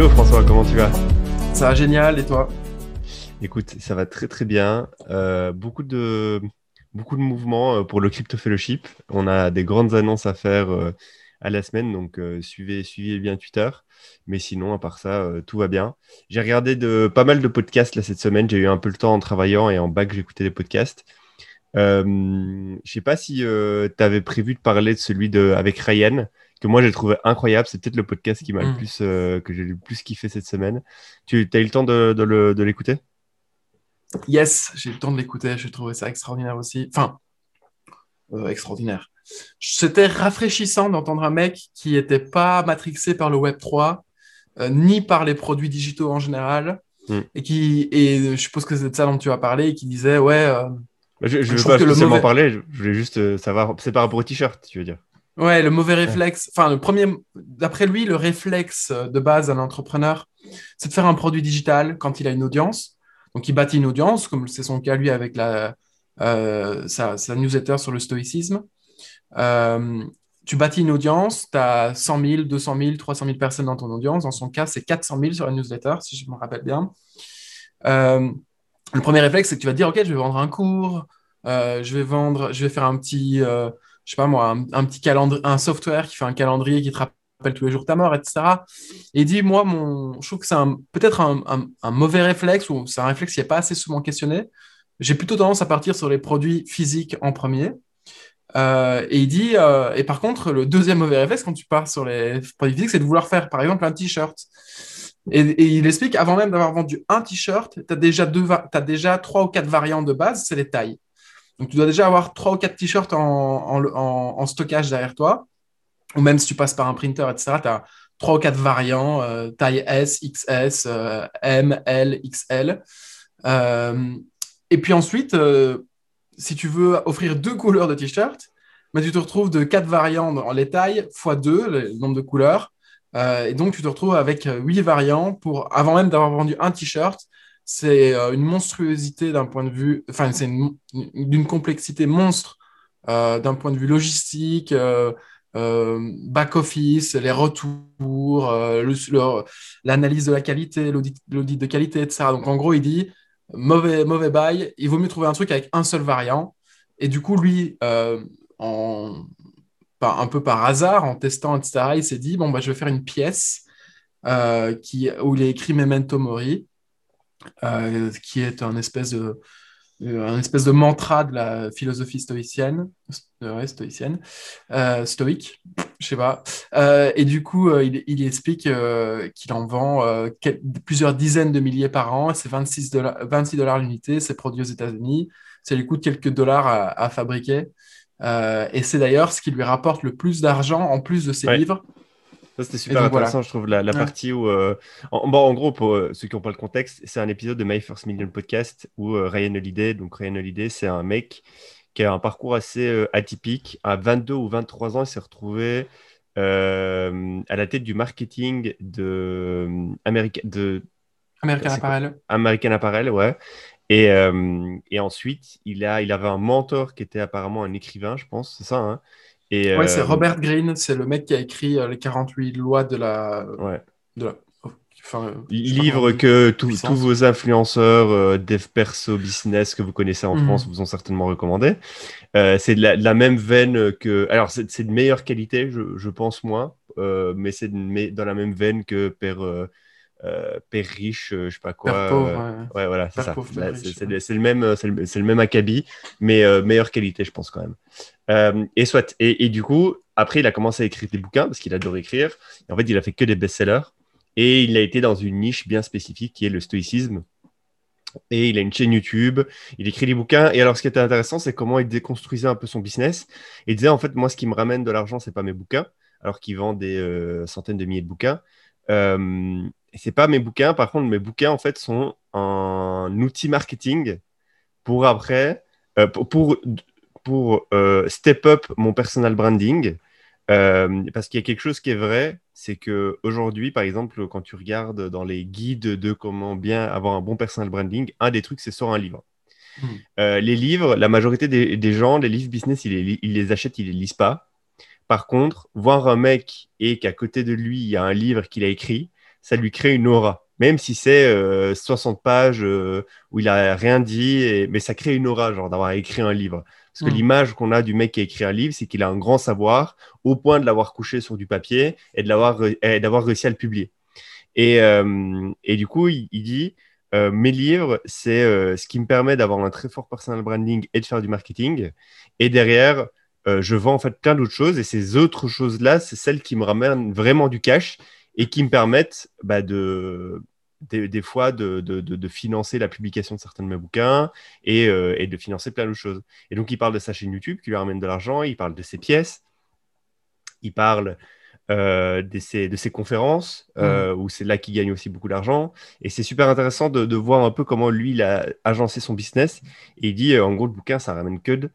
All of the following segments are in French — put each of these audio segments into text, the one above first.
Hello François, comment tu vas? Ça va génial, et toi? Écoute, ça va très très bien. Euh, beaucoup, de, beaucoup de mouvements euh, pour le Crypto Fellowship. On a des grandes annonces à faire euh, à la semaine, donc suivez, suivez bien Twitter. Mais sinon, à part ça, tout va bien. J'ai regardé de, pas mal de podcasts là, cette semaine. J'ai eu un peu le temps en travaillant et en bac, j'écoutais des podcasts. je ne sais pas si tu avais prévu de parler de celui de, avec Ryan que moi j'ai trouvé incroyable. C'est peut-être le podcast qui m'a le mm. plus, euh, que j'ai le plus kiffé cette semaine. Tu as eu le temps de, l'écouter? Yes, j'ai eu le temps de l'écouter. J'ai trouvé ça extraordinaire aussi. Enfin, euh, extraordinaire. C'était rafraîchissant d'entendre un mec qui n'était pas matrixé par le Web 3, euh, ni par les produits digitaux en général. Mm. Et qui, et je suppose que c'est de ça dont tu as parlé, et qui disait Ouais. Bah, je ne veux pas spécialement parler, je voulais juste savoir. C'est par rapport au t-shirt, tu veux dire Ouais, le mauvais réflexe. Enfin, le premier, d'après lui, le réflexe de base d'un entrepreneur, c'est de faire un produit digital quand il a une audience. Donc, il bâtit une audience, comme c'est son cas lui avec la, euh, sa, newsletter sur le stoïcisme. Euh, tu bâtis une audience, tu as 100 000, 200 000, 300 000 personnes dans ton audience. Dans son cas, c'est 400 000 sur la newsletter, si je me rappelle bien. Euh, le premier réflexe, c'est que tu vas dire, OK, je vais vendre un cours, je vais vendre, je vais faire un petit je sais pas moi, un, petit calendrier, un software qui fait un calendrier qui te rappelle tous les jours ta mort, etc. Et dit, moi, mon, je trouve que c'est peut-être un, mauvais réflexe ou c'est un réflexe qui n'est pas assez souvent questionné. J'ai plutôt tendance à partir sur les produits physiques en premier. Euh, et il dit, euh, et par contre, le deuxième mauvais réflexe quand tu pars sur les produits physiques, c'est de vouloir faire, par exemple, un t-shirt. Et, il explique, avant même d'avoir vendu un t-shirt, tu as déjà trois ou quatre variantes de base, c'est les tailles. Donc, tu dois déjà avoir trois ou quatre t-shirts en, stockage derrière toi. Ou même si tu passes par un printer, etc., tu as trois ou quatre variants, euh, taille S, XS, euh, M, L, XL. Euh, et puis ensuite, si tu veux offrir deux couleurs de t-shirt, bah, tu te retrouves de quatre variants dans les tailles fois deux, le nombre de couleurs. et donc, tu te retrouves avec huit variants pour, avant même d'avoir vendu un t-shirt, c'est euh, une monstruosité d'un point de vue, enfin, c'est d'une complexité monstre euh, d'un point de vue logistique, euh, back-office, les retours, l'analyse de la qualité, l'audit de qualité, etc. Donc, en gros, il dit mauvais, mauvais bail, il vaut mieux trouver un truc avec un seul variant. Et du coup, lui, un peu par hasard, en testant, etc., il s'est dit bon, bah, je vais faire une pièce qui, où il est écrit Memento Mori. Euh, qui est un espèce de, euh, un espèce de mantra de la philosophie stoïcienne, ouais, stoïcienne, euh, stoïque, je sais pas. et du coup, il, il, explique qu'il en vend plusieurs dizaines de milliers par an. C'est 26 dollars, 26 dollars l'unité. C'est produit aux États-Unis. Ça lui coûte quelques dollars à, fabriquer. et c'est d'ailleurs ce qui lui rapporte le plus d'argent en plus de ses livres c'était super intéressant, je trouve, la, partie où. Euh, en, bon, en gros, pour euh, ceux qui n'ont pas le contexte, c'est un épisode de My First Million Podcast où euh, Ryan Holiday, donc Ryan Holiday, c'est un mec qui a un parcours assez atypique. À 22 ou 23 ans, il s'est retrouvé à la tête du marketing de, de American Apparel. American Apparel, ouais. Et, et, ensuite, il, a, il avait un mentor qui était apparemment un écrivain, je pense, c'est ça, hein et, ouais, c'est euh, Robert Greene, c'est le mec qui a écrit euh, les 48 lois de la. Ouais. De la... Enfin, livre que tous vos influenceurs dev perso business que vous connaissez en France mhm. vous ont certainement recommandé. Euh, c'est de, la même veine que. Alors, c'est de meilleure qualité, je, je pense moins, mais c'est dans la même veine que Père, euh, père riche, euh, je sais pas quoi. Euh, ouais. voilà, c'est ça. C'est le, même, c'est le, même acabit, mais meilleure qualité, je pense quand même. Et soit. Et, du coup, après, il a commencé à écrire des bouquins parce qu'il adore écrire. en fait, il a fait que des best-sellers. Et il a été dans une niche bien spécifique qui est le stoïcisme. Et il a une chaîne YouTube, il écrit des bouquins. Et alors, ce qui était intéressant, c'est comment il déconstruisait un peu son business. Il disait, en fait, moi, ce qui me ramène de l'argent, c'est pas mes bouquins, alors qu'il vend des centaines de milliers de bouquins. Euh, c'est pas mes bouquins, par contre, mes bouquins, en fait, sont un outil marketing pour après, euh, pour, euh, step up mon personal branding. Euh, parce qu'il y a quelque chose qui est vrai, c'est que aujourd'hui, par exemple, quand tu regardes dans les guides de comment bien avoir un bon personal branding, un des trucs, c'est sur un livre. Hmm. les livres, la majorité des, gens, les livres business, ils les, ils les achètent, ils les lisent pas. Par contre, voir un mec et qu'à côté de lui, il y a un livre qu'il a écrit, ça lui crée une aura. Même si c'est 60 pages où il a rien dit, mais ça crée une aura, genre d'avoir écrit un livre. Parce que mm. l'image qu'on a du mec qui a écrit un livre, c'est qu'il a un grand savoir au point de l'avoir couché sur du papier et d'avoir réussi à le publier. Et, euh, et du coup, il, dit euh, Mes livres, c'est euh, ce qui me permet d'avoir un très fort personal branding et de faire du marketing. Et derrière, je vends en fait plein d'autres choses. Et ces autres choses-là, c'est celles qui me ramènent vraiment du cash et qui me permettent bah, de, des, fois de, de, de, financer la publication de certains de mes bouquins et, et, de financer plein d'autres choses. Et donc, il parle de sa chaîne YouTube qui lui ramène de l'argent, il parle de ses pièces, il parle euh, de, ses, conférences, euh, mmh. où c'est là qu'il gagne aussi beaucoup d'argent. Et c'est super intéressant de, voir un peu comment lui, il a agencé son business. Et il dit, euh, en gros, le bouquin, ça ramène que de.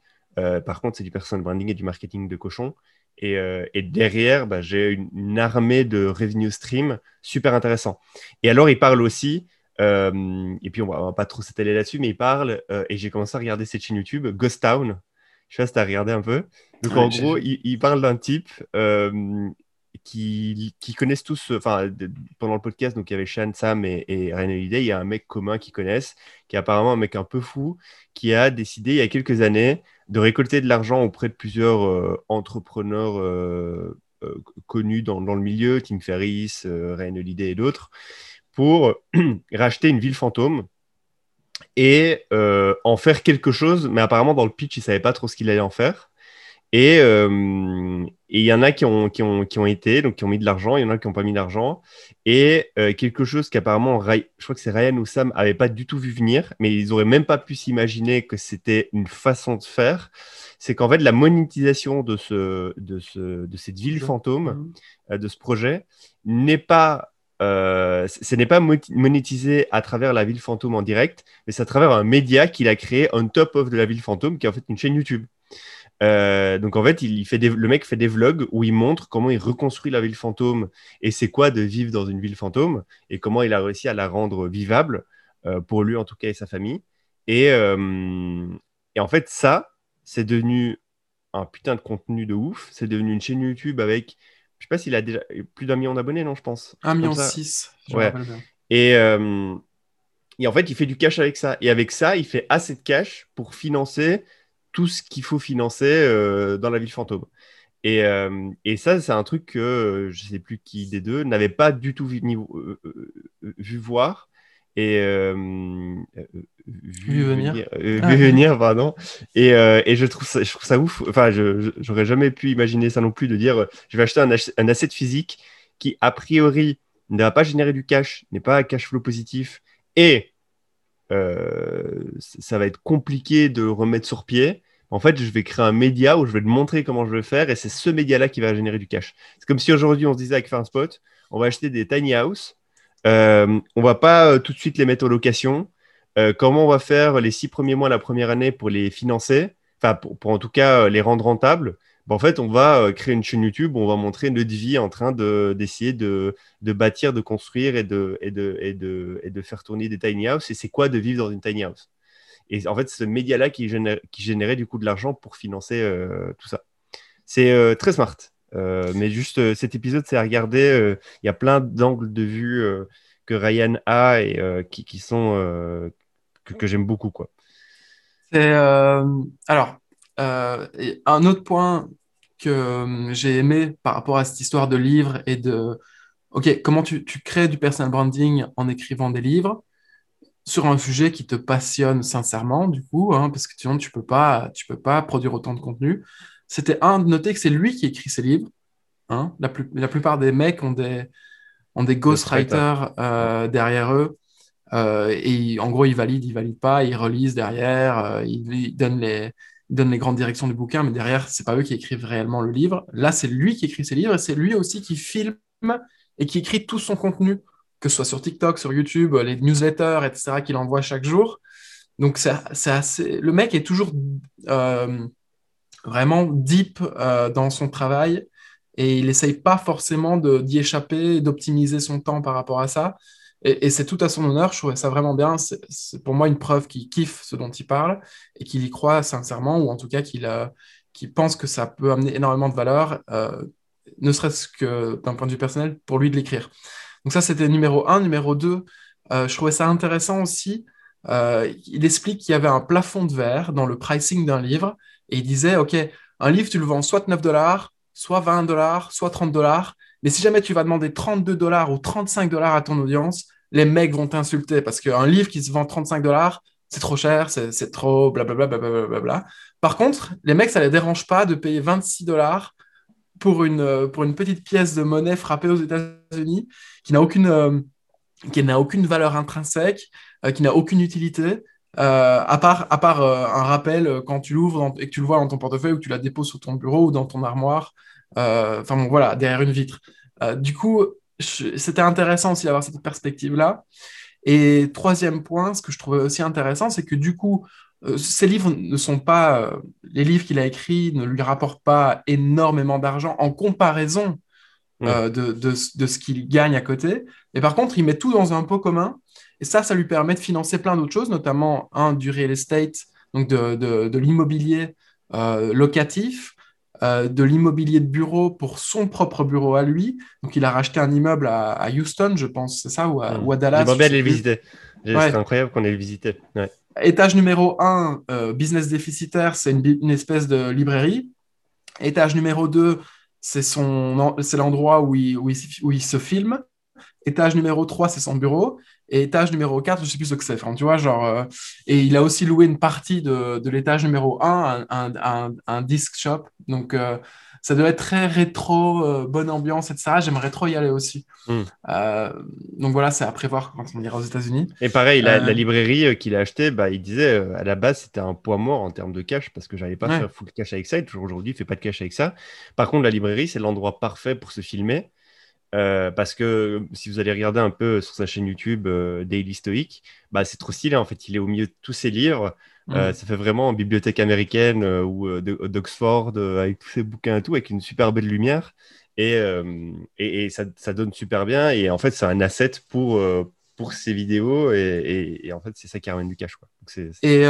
par contre, c'est du personal branding et du marketing de cochon. Et, derrière, bah, j'ai une, armée de revenue stream super intéressant. Et alors, il parle aussi, et puis on va, va pas trop s'étaler là-dessus, mais il parle, et j'ai commencé à regarder cette chaîne YouTube, Ghost Town. Je sais pas si tu as regardé un peu. Donc, en gros, il, il, parle d'un type qui, connaissent tous, enfin, pendant le podcast, donc il y avait Shan, Sam et, et Ryan Holiday, il y a un mec commun qu'ils connaissent, qui est apparemment un mec un peu fou, qui a décidé il y a quelques années de récolter de l'argent auprès de plusieurs euh, entrepreneurs euh, euh, connus dans, le milieu, Tim Ferriss, Ryan Holiday et d'autres, pour racheter une ville fantôme et en faire quelque chose, mais apparemment dans le pitch, il savait pas trop ce qu'il allait en faire. Et il y en a qui ont, qui, ont, qui ont été, donc qui ont mis de l'argent, il y en a qui n'ont pas mis d'argent. Et euh, quelque chose qu'apparemment, je crois que c'est Ryan ou Sam, n'avait pas du tout vu venir, mais ils n'auraient même pas pu s'imaginer que c'était une façon de faire. C'est qu'en fait, la monétisation de, ce, de, ce, de cette ville fantôme, euh, de ce projet, n'est pas ce n'est pas monétisé à travers la ville fantôme en direct, mais c'est à travers un média qu'il a créé on top of de la ville fantôme, qui est en fait une chaîne YouTube. Euh, donc en fait, il, fait le mec fait des vlogs où il montre comment il reconstruit la ville fantôme et c'est quoi de vivre dans une ville fantôme et comment il a réussi à la rendre vivable euh, pour lui en tout cas et sa famille. Et, euh, et en fait, ça, c'est devenu un putain de contenu de ouf. C'est devenu une chaîne YouTube avec, je sais pas s'il a déjà plus d'un million d'abonnés, non, je pense. Un million six. Ouais. Et, et en fait, il fait du cash avec ça. Et avec ça, il fait assez de cash pour financer tout ce qu'il faut financer euh, dans la ville fantôme. Et, euh, et ça, c'est un truc que euh, je ne sais plus qui des deux n'avait pas du tout vu, vu voir et vu, venir, vu ah, venir pardon. Et, et, je trouve ça, je trouve ça ouf. Enfin, je j'aurais jamais pu imaginer ça non plus de dire je vais acheter un, un asset physique qui a priori ne va pas générer du cash, n'est pas cash flow positif et ça va être compliqué de remettre sur pied en fait, je vais créer un média où je vais te montrer comment je vais faire et c'est ce média-là qui va générer du cash. C'est comme si aujourd'hui on se disait avec Spot, on va acheter des tiny house, euh, on va pas euh, tout de suite les mettre en location. Euh, comment on va faire les six premiers mois, la première année pour les financer, enfin pour, en tout cas les rendre rentables ben, En fait, on va créer une chaîne YouTube où on va montrer notre vie en train d'essayer de, bâtir, de construire et de, faire tourner des tiny house. Et c'est quoi de vivre dans une tiny house? Et en fait, ce média-là qui, qui, générait du coup de l'argent pour financer euh, tout ça. C'est euh, très smart. Euh, mais juste cet épisode, c'est à regarder. Il y a plein d'angles de vue que Ryan a et qui, sont que, j'aime beaucoup. Quoi. Alors un autre point que j'ai aimé par rapport à cette histoire de livre et de OK, comment tu, tu crées du personal branding en écrivant des livres? Sur un sujet qui te passionne sincèrement, du coup, hein, parce que sinon tu peux pas, tu peux pas produire autant de contenu. C'était un de noter que c'est lui qui écrit ses livres. Hein. La, la, plupart des mecs ont des, ont des ghostwriters euh, derrière eux. Euh, et en gros, ils valident, ils valident pas, ils relisent derrière, euh, ils, donnent les, ils donnent les grandes directions du bouquin, mais derrière, c'est pas eux qui écrivent réellement le livre. Là, c'est lui qui écrit ses livres et c'est lui aussi qui filme et qui écrit tout son contenu que ce soit sur TikTok, sur YouTube, les newsletters, etc., qu'il envoie chaque jour. Donc, c'est assez... le mec est toujours euh, vraiment deep euh, dans son travail et il essaye pas forcément d'y échapper, d'optimiser son temps par rapport à ça. Et, c'est tout à son honneur, je trouvais ça vraiment bien. C'est pour moi une preuve qu'il kiffe ce dont il parle et qu'il y croit sincèrement, ou en tout cas qu'il euh, pense que ça peut amener énormément de valeur, ne serait-ce que d'un point de vue personnel, pour lui de l'écrire. Donc ça, c'était numéro 1. Numéro 2, je trouvais ça intéressant aussi. il explique qu'il y avait un plafond de verre dans le pricing d'un livre et il disait, OK, un livre, tu le vends soit 9 dollars, soit 20 dollars, soit 30 dollars. Mais si jamais tu vas demander 32 dollars ou 35 dollars à ton audience, les mecs vont t'insulter parce qu'un livre qui se vend 35 dollars, c'est trop cher, c'est trop blablabla. Bla, bla, bla, Par contre, les mecs, ça les dérange pas de payer 26 dollars pour une, pour une petite pièce de monnaie frappée aux États-Unis qui n'a aucune, euh, aucune valeur intrinsèque, euh, qui n'a aucune utilité. Euh, à part, à part un rappel quand tu l'ouvres et que tu le vois dans ton portefeuille ou que tu la déposes sur ton bureau ou dans ton armoire, enfin bon, voilà, derrière une vitre. du coup, c'était intéressant aussi d'avoir cette perspective-là. Et troisième point, ce que je trouvais aussi intéressant, c'est que du coup, euh, ces livres ne sont pas, euh, les livres qu'il a écrits ne lui rapportent pas énormément d'argent en comparaison euh, de, de, de, ce qu'il gagne à côté. Mais par contre, il met tout dans un pot commun. Et ça, ça lui permet de financer plein d'autres choses, notamment un du real estate, donc de, de l'immobilier locatif, euh, de l'immobilier de bureau pour son propre bureau à lui. Donc, il a racheté un immeuble à, Houston, je pense, c'est ça, ou à, hmm. Dallas. C'est incroyable qu'on ait le visiter. Étage numéro 1, euh, business déficitaire, c'est une, espèce de librairie. Étage numéro 2, c'est l'endroit où il, où, où il se filme. Étage numéro 3, c'est son bureau. Et étage numéro 4, je sais plus ce que c'est. tu vois, genre, euh, et il a aussi loué une partie de, de l'étage numéro 1, un, un, un, disc shop. Donc, euh, ça doit être très rétro, euh, bonne ambiance, etc. J'aimerais trop y aller aussi. Hmm. donc voilà, c'est à prévoir quand on ira aux États-Unis. Et pareil, la, librairie qu'il a achetée, bah, il disait à la base, c'était un poids mort en termes de cash parce que j'avais pas ouais. faire full cash avec ça. Et toujours aujourd'hui, il fait pas de cash avec ça. Par contre, la librairie, c'est l'endroit parfait pour se filmer. Euh, parce que si vous allez regarder un peu sur sa chaîne YouTube euh, Daily Stoic, bah, c'est trop stylé. En fait, il est au milieu de tous ses livres. Euh, ça fait vraiment bibliothèque américaine ou d'Oxford avec tous ses bouquins et tout, avec une super belle lumière. Et, et, ça, ça, donne super bien. Et en fait, c'est un asset pour, pour ses vidéos. Et, et, en fait, c'est ça qui ramène du cash. Quoi. et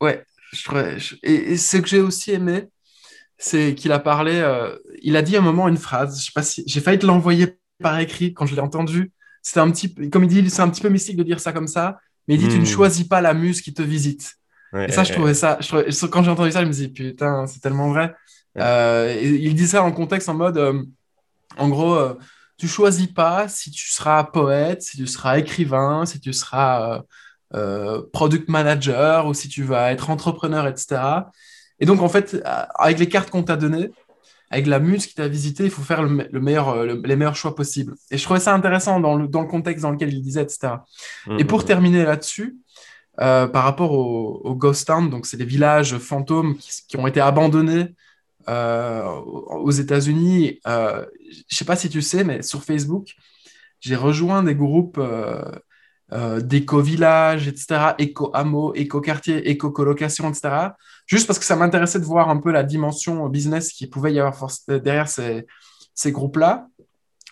ouais, je, et, ce que j'ai aussi aimé, c'est qu'il a parlé, euh, il a dit à un moment une phrase, je sais pas si, j'ai failli te l'envoyer par écrit quand je l'ai entendu. C'était un petit, comme il dit, c'est un petit peu mystique de dire ça comme ça, mais il dit tu ne hmm. choisis pas la muse qui te visite. et ça, je trouvais ça, quand j'ai entendu ça, je me dis putain, c'est tellement vrai. Euh, il dit ça en contexte en mode, euh, en gros, tu choisis pas si tu seras poète, si tu seras écrivain, si tu seras product manager ou si tu vas être entrepreneur, etc. Et donc, en fait, avec les cartes qu'on t'a données, avec la muse qui t'a visité, il faut faire le, meilleur, euh, les meilleurs choix possibles. Et je trouvais ça intéressant dans le, dans le contexte dans lequel il disait, etc. Mmh, et pour mmh, mmh. terminer là-dessus, euh, par rapport au, Ghost Town, donc c'est des villages fantômes qui, ont été abandonnés euh, aux États-Unis. je ne sais pas si tu sais, mais sur Facebook, j'ai rejoint des groupes euh, d'éco-villages, etc., éco-hameaux, éco-quartiers, éco-colocation, etc. Juste parce que ça m'intéressait de voir un peu la dimension business qui pouvait y avoir derrière ces, groupes-là.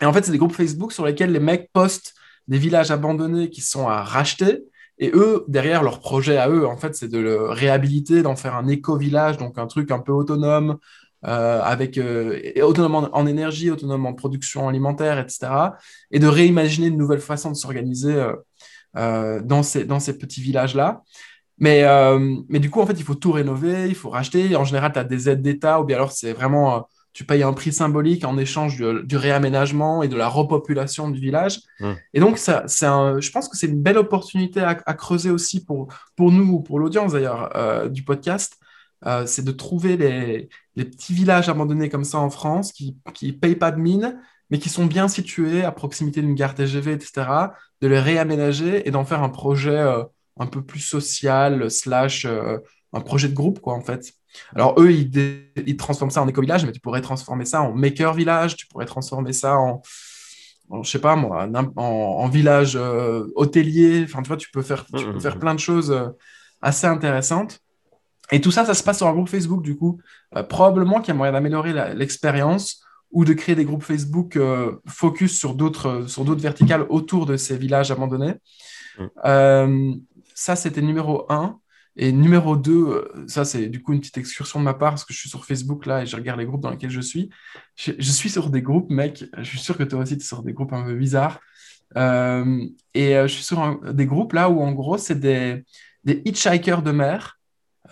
Et en fait, c'est des groupes Facebook sur lesquels les mecs postent des villages abandonnés qui sont à racheter. Et eux, derrière leur projet à eux, en fait, c'est de le réhabiliter, d'en faire un éco-village, donc un truc un peu autonome, euh, avec euh, autonome en, énergie, autonome en production alimentaire, etc. Et de réimaginer de nouvelles façons de s'organiser dans, ces, dans ces petits villages-là. Mais, euh, mais du coup, en fait, il faut tout rénover, il faut racheter. En général, tu as des aides d'État ou bien alors c'est vraiment, euh, tu payes un prix symbolique en échange du, réaménagement et de la repopulation du village. Mmh. Et donc, ça, un, je pense que c'est une belle opportunité à, creuser aussi pour, pour nous ou pour l'audience d'ailleurs du podcast. c'est de trouver les, les, petits villages abandonnés comme ça en France qui ne payent pas de mine, mais qui sont bien situés à proximité d'une gare TGV, etc., de les réaménager et d'en faire un projet euh, un peu plus social, slash euh, un projet de groupe, quoi, en fait. Alors, eux, ils, transforment ça en éco-village, mais tu pourrais transformer ça en maker-village, tu pourrais transformer ça en, je sais pas moi, en, village euh, hôtelier. Enfin, tu vois, tu peux faire, tu peux faire plein de choses assez intéressantes. Et tout ça, ça se passe sur un groupe Facebook, du coup. probablement qu'il y a moyen d'améliorer l'expérience ou de créer des groupes Facebook euh, focus sur d'autres sur d'autres verticales autour de ces villages abandonnés. Mm. Euh, ça, c'était numéro un. Et numéro 2, ça c'est du coup une petite excursion de ma part parce que je suis sur Facebook là et je regarde les groupes dans lesquels je suis. Je, suis sur des groupes, mec, je suis sûr que toi aussi tu es sur des groupes un peu bizarres. et je suis sur des groupes là où en gros c'est des, des hitchhikers de mer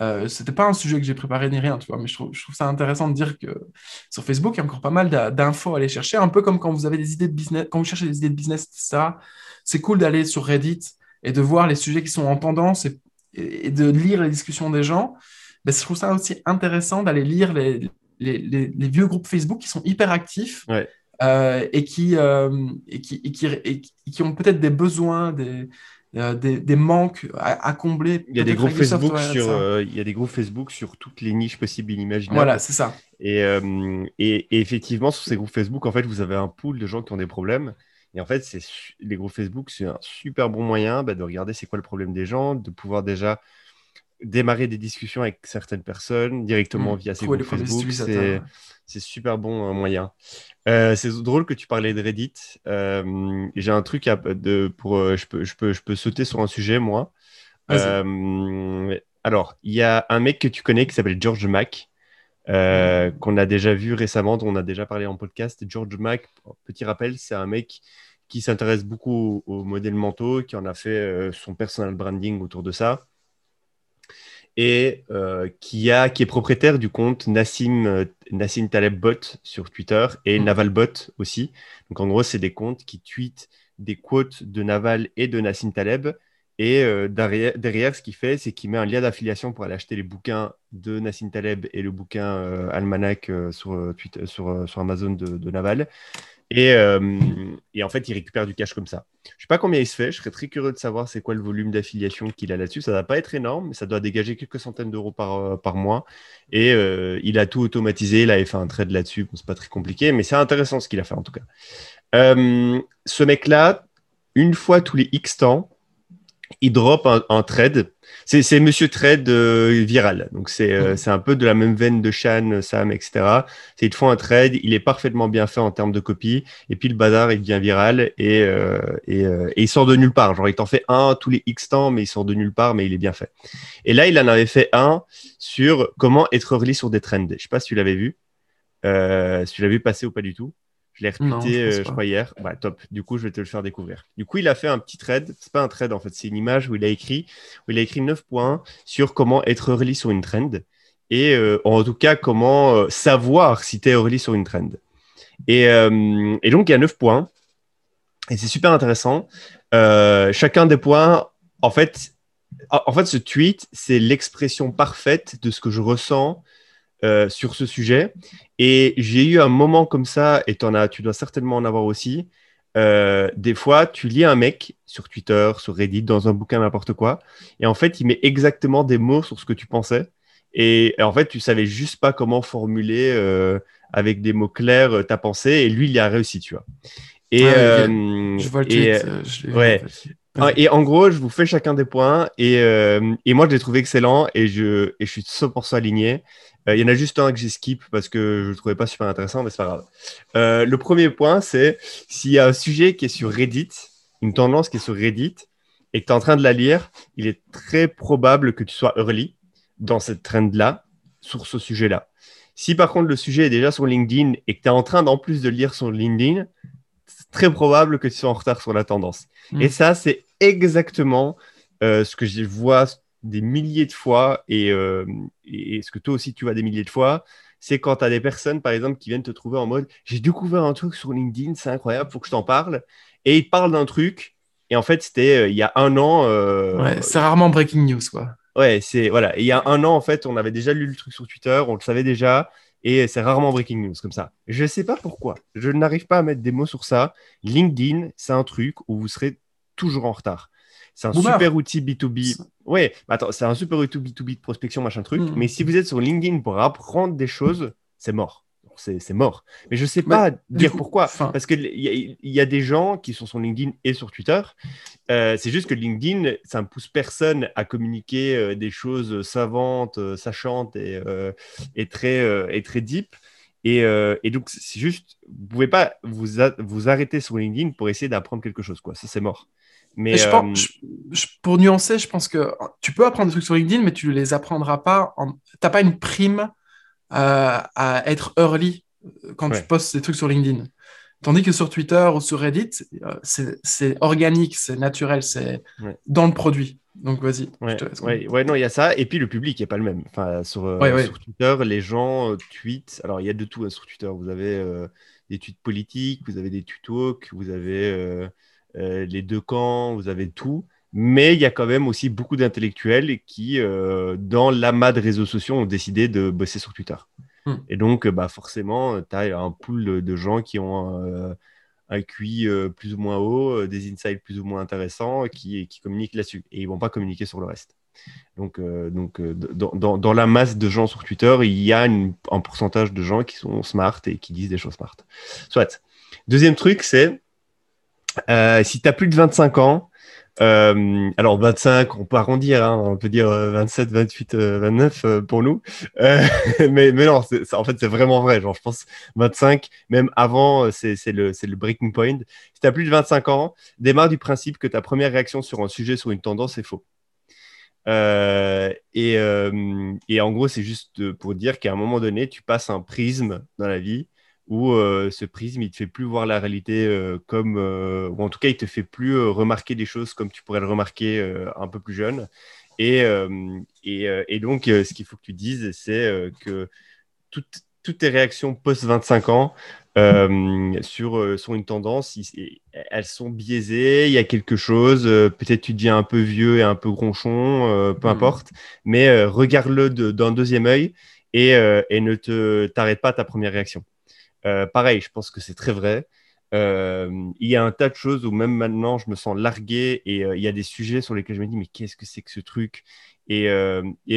euh, c'était pas un sujet que j'ai préparé ni rien, tu vois, mais je trouve, je trouve, ça intéressant de dire que sur Facebook, il y a encore pas mal d'infos à aller chercher, un peu comme quand vous avez des idées de business, quand vous cherchez des idées de business, etc. C'est cool d'aller sur Reddit et de voir les sujets qui sont en tendance et, et de lire les discussions des gens. Mais je trouve ça aussi intéressant d'aller lire les, les, les, vieux groupes Facebook qui sont hyper actifs. Euh, et, qui, euh, et, qui, et, qui, et qui ont peut-être des besoins, des, des, des, manques à, combler. Il y a des groupes Facebook sur, euh, il y a des groupes Facebook sur toutes les niches possibles et inimaginables. Voilà, c'est ça. Euh, et, et, effectivement, sur ces groupes Facebook, en fait, vous avez un pool de gens qui ont des problèmes. Et en fait, c'est les groupes Facebook, c'est un super bon moyen bah, de regarder c'est quoi le problème des gens, de pouvoir déjà démarrer des discussions avec certaines personnes directement mmh. via ces groupes Facebook. C'est super bon moyen. Euh, c'est drôle que tu parlais de Reddit. Euh, j'ai un truc à, de, pour. Euh, je, peux, je, peux, je peux sauter sur un sujet, moi. alors, il y a un mec que tu connais qui s'appelle George Mack. qu'on a déjà vu récemment, dont on a déjà parlé en podcast. George Mack, petit rappel, c'est un mec qui s'intéresse beaucoup aux, modèles mentaux, qui en a fait son personal branding autour de ça et euh, qui, a, qui est propriétaire du compte Nassim, euh, Nassim Taleb Bot sur Twitter et mm. Naval Bot aussi. Donc en gros, c'est des comptes qui tweetent des quotes de Naval et de Nassim Taleb. Et euh, derrière, derrière, ce qu'il fait, c'est qu'il met un lien d'affiliation pour aller acheter les bouquins de Nassim Taleb et le bouquin Almanac sur, Twitter, sur, sur Amazon de, de Naval. Euh, et, en fait, il récupère du cash comme ça. Je ne sais pas combien il se fait. Je serais très curieux de savoir c'est quoi le volume d'affiliation qu'il a là-dessus. Ça ne va pas être énorme, mais ça doit dégager quelques centaines d'euros par, euh, mois. Et euh, il a tout automatisé. Il avait fait un trade là-dessus. Bon, c'est pas très compliqué, mais c'est intéressant ce qu'il a fait en tout cas. ce mec-là, une fois tous les X temps, il drop un, trade. C'est Monsieur Trade euh, viral. Donc, euh, c'est un peu de la même veine de Shan, Sam, etc. C'est ils te font un trade, il est parfaitement bien fait en termes de copie. Et puis, le bazar, il devient viral et, euh, et, il sort de nulle part. Genre, il t'en fait un tous les X temps, mais il sort de nulle part, mais il est bien fait. Et là, il en avait fait un sur comment être early sur des trends. Je sais pas si tu l'avais vu. si tu l'as vu passer ou pas du tout. Je l'ai retweeté, euh, je, crois, hier. Bah, top. Du coup, je vais te le faire découvrir. Du coup, il a fait un petit thread. C'est pas un thread, en fait. C'est une image où il a écrit, où il a écrit 9 points sur comment être early sur une trend. Et euh, en tout cas, comment euh, savoir si tu es early sur une trend. Et, et, donc, il y a 9 points. Et c'est super intéressant. chacun des points, en fait, en fait, ce tweet, c'est l'expression parfaite de ce que je ressens euh, sur ce sujet. Et j'ai eu un moment comme ça, et en as, tu dois certainement en avoir aussi. Euh, des fois, tu lis un mec sur Twitter, sur Reddit, dans un bouquin, n'importe quoi, et en fait, il met exactement des mots sur ce que tu pensais. Et, en fait, tu savais juste pas comment formuler euh, avec des mots clairs ta pensée, et lui, il y a réussi, tu vois. Et, je vois le tweet, ouais. Ah, et en gros, je vous fais chacun des points. Et, et moi, je l'ai trouvé excellent. Et je, et je suis 100% aligné. Euh, il y en a juste un que j'ai skip parce que je ne le trouvais pas super intéressant, mais c'est pas grave. Euh, le premier point, c'est s'il y a un sujet qui est sur Reddit, une tendance qui est sur Reddit, et que tu es en train de la lire, il est très probable que tu sois early dans cette trend-là, sur ce sujet-là. Si par contre le sujet est déjà sur LinkedIn et que tu es en train d'en plus de lire sur LinkedIn, c'est très probable que tu sois en retard sur la tendance. Hmm. Et ça, c'est exactement euh, ce que je vois des milliers de fois, euh, et, ce que toi aussi tu vois des milliers de fois, c'est quand tu as des personnes, par exemple, qui viennent te trouver en mode J'ai découvert un truc sur LinkedIn, c'est incroyable, faut que je t'en parle. Et ils parlent d'un truc, et en fait, c'était euh, il y a un an. Euh, ouais, c'est rarement breaking news, quoi. Ouais, c'est voilà. il y a un an, en fait, on avait déjà lu le truc sur Twitter, on le savait déjà, et c'est rarement breaking news comme ça. Je ne sais pas pourquoi. Je n'arrive pas à mettre des mots sur ça. LinkedIn, c'est un truc où vous serez toujours en retard. C'est un super outil B2B. Ouais, attends, c'est un super outil B2B de prospection, machin truc. Hmm. Mais si vous êtes sur LinkedIn pour apprendre des choses, c'est mort. C'est mort. Mais je ne sais pas dire pourquoi. Parce qu'il y, y, a des gens qui sont sur LinkedIn et sur Twitter. Euh, c'est juste que LinkedIn, ça ne pousse personne à communiquer euh, des choses savantes, euh, sachantes et, et, très, et très deep. Et, et, donc, c'est juste, vous ne pouvez pas vous, vous arrêter sur LinkedIn pour essayer d'apprendre quelque chose. Quoi. Ça, c'est mort. Mais je pense, pour nuancer, je pense que tu peux apprendre des trucs sur LinkedIn, mais tu ne les apprendras pas. Tu n'as pas une prime à être early quand tu postes des trucs sur LinkedIn. Tandis que sur Twitter ou sur Reddit, euh, c'est organique, c'est naturel, c'est dans le produit. Donc vas-y. Ouais, ouais, non, il y a ça. Et puis le public n'est pas le même. Enfin, sur, euh, sur, Twitter, les gens euh, tweetent. Alors il y a de tout hein, sur Twitter. Vous avez des tweets politiques, vous avez des tutos, vous avez les deux camps, vous avez tout. Mais il y a quand même aussi beaucoup d'intellectuels qui, dans l'amas de réseaux sociaux, ont décidé de bosser sur Twitter. Hmm. Et donc, bah, forcément, tu as un pool de, gens qui ont un, un QI euh, plus ou moins haut, euh, des insights plus ou moins intéressants qui, qui communiquent là-dessus. Et ils ne vont pas communiquer sur le reste. Donc, euh, donc dans, dans, la masse de gens sur Twitter, il y a un pourcentage de gens qui sont smart et qui disent des choses smart. Soit. Deuxième truc, c'est si tu as plus de 25 ans, euh, alors 25, on peut arrondir, hein, on peut dire 27, 28, 29 pour nous. Euh, mais, non, en fait, c'est vraiment vrai. Genre, je pense 25, même avant, euh, c'est le, breaking point. Si tu as plus de 25 ans, démarre du principe que ta première réaction sur un sujet, sur une tendance, est faux. et, en gros, c'est juste pour dire qu'à un moment donné, tu passes un prisme dans la vie où euh, ce prisme, il te fait plus voir la réalité euh, comme, euh, ou en tout cas, il te fait plus remarquer des choses comme tu pourrais le remarquer un peu plus jeune. Et, et, donc, ce qu'il faut que tu dises, c'est que toutes, toutes, tes réactions post-25 ans sur, sur une tendance, elles sont biaisées, il y a quelque chose, peut-être tu deviens un peu vieux et un peu gronchon, peu mmh. importe, mais regarde-le d'un deuxième œil et, et ne te t'arrête pas à ta première réaction. Euh, pareil, je pense que c'est très vrai. Euh, il y a un tas de choses où même maintenant je me sens largué et euh, il y a des sujets sur lesquels je me dis mais qu'est-ce que c'est que ce truc? Et,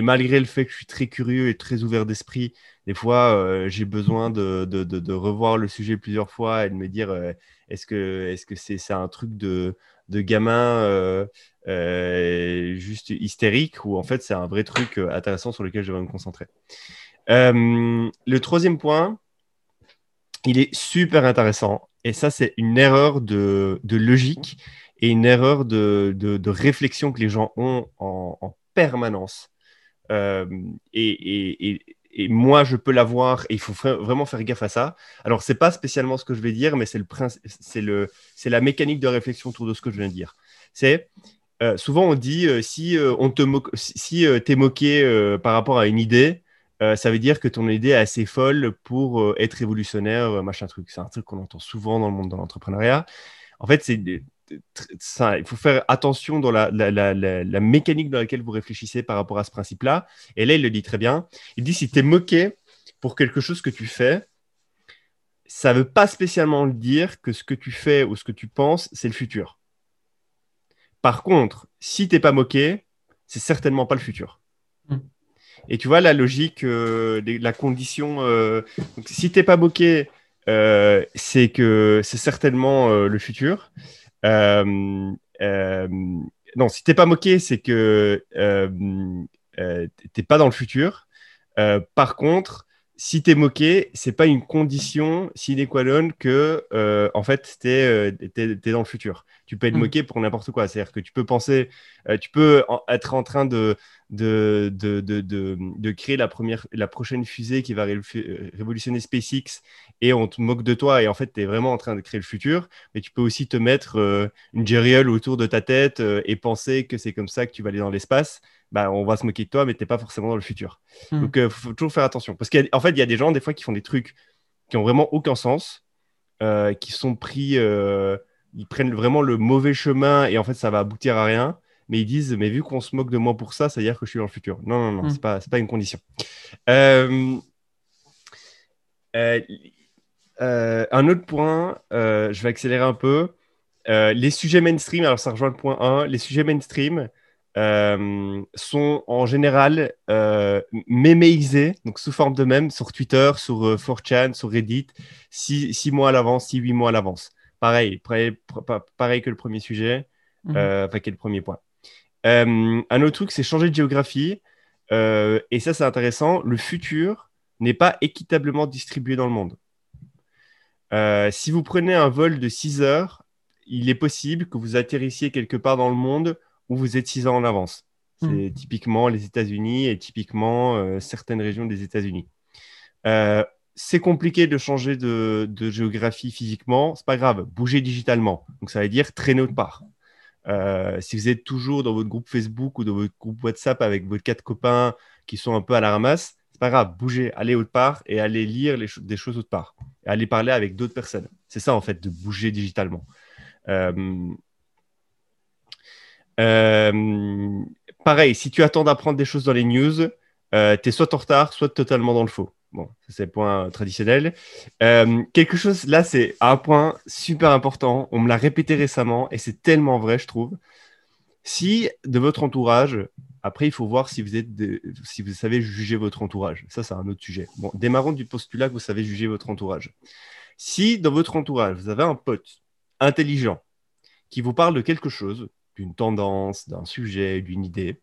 malgré le fait que je suis très curieux et très ouvert d'esprit, des fois j'ai besoin de, revoir le sujet plusieurs fois et de me dire est-ce que c'est un truc de gamin juste hystérique ou en fait c'est un vrai truc intéressant sur lequel je vais me concentrer? le troisième point, il est super intéressant. Et ça, c'est une erreur de, logique et une erreur de, réflexion que les gens ont en, permanence. Euh, et, moi, je peux l'avoir et il faut vraiment faire gaffe à ça. Alors, c'est pas spécialement ce que je vais dire, mais c'est le c'est la mécanique de réflexion autour de ce que je viens de dire. C'est euh, souvent on dit euh, si on te si t'es moqué par rapport à une idée, euh, ça veut dire que ton idée est assez folle pour euh, être révolutionnaire, euh, machin truc. C'est un truc qu'on entend souvent dans le monde de l'entrepreneuriat. En fait, c'est il faut faire attention dans la, mécanique dans laquelle vous réfléchissez par rapport à ce principe-là. Et là, il le dit très bien. Il dit si tu es moqué pour quelque chose que tu fais, ça ne veut pas spécialement dire que ce que tu fais ou ce que tu penses, c'est le futur. Par contre, si tu n'es pas moqué, c'est certainement pas le futur. Et tu vois la logique, euh, la condition. Euh, donc, si t'es pas bokeh, euh, c'est que c'est certainement le futur. non, si t'es pas moqué, c'est que t'es pas dans le futur. par contre, si t'es moqué, c'est pas une condition sine qua non que, en fait, t'es es, dans le futur. Tu peux être mm. moqué pour n'importe quoi. C'est-à-dire que tu peux penser, tu peux être en train de de, de, de, de, créer la, première, la prochaine fusée qui va euh, révolutionner SpaceX et on te moque de toi et en fait tu es vraiment en train de créer le futur, mais tu peux aussi te mettre euh, une Gerial autour de ta tête euh, et penser que c'est comme ça que tu vas aller dans l'espace. Bah, on va se moquer de toi, mais tu n'es pas forcément dans le futur. Hmm. Donc il faut toujours faire attention. Parce qu'en fait, il y a des gens des fois qui font des trucs qui ont vraiment aucun sens, qui sont pris, ils prennent vraiment le mauvais chemin et en fait ça va aboutir à rien mais ils disent, mais vu qu'on se moque de moi pour ça, ça veut dire que je suis dans le futur. Non, non, non, mm. ce n'est pas, pas une condition. Euh, euh, euh, un autre point, je vais accélérer un peu. les sujets mainstream, alors ça rejoint le point 1, les sujets mainstream sont en général méméisés, donc sous forme de même, sur Twitter, sur 4chan, sur Reddit, 6 mois à l'avance, 6 8 mois à l'avance. Pareil, pareil, que le premier sujet, mm. enfin, qui est le premier point. Euh, un autre truc, c'est changer de géographie. Euh, et ça, c'est intéressant. Le futur n'est pas équitablement distribué dans le monde. Euh, si vous prenez un vol de 6 heures, il est possible que vous atterrissiez quelque part dans le monde où vous êtes six ans en avance. C'est hmm. typiquement les États-Unis et typiquement euh, certaines régions des États-Unis. Euh, c'est compliqué de changer de, géographie physiquement, c'est pas grave, bougez digitalement. Donc ça veut dire traîner autre part. Euh, si vous êtes toujours dans votre groupe Facebook ou dans votre groupe WhatsApp avec vos quatre copains qui sont un peu à la ramasse, c'est pas grave, bougez, allez autre part et allez lire des choses autre part. Et allez parler avec d'autres personnes. C'est ça en fait, de bouger digitalement. Euh, euh, pareil, si tu attends d'apprendre des choses dans les news, euh, tu es soit en retard, soit totalement dans le faux. Bon, c'est le point traditionnel. quelque chose, là, c'est un point super important. On me l'a répété récemment et c'est tellement vrai, je trouve. Si de votre entourage, après, il faut voir si vous, êtes si vous savez juger votre entourage. Ça, c'est un autre sujet. Bon, démarrons du postulat que vous savez juger votre entourage. Si dans votre entourage, vous avez un pote intelligent qui vous parle de quelque chose, d'une tendance, d'un sujet, d'une idée,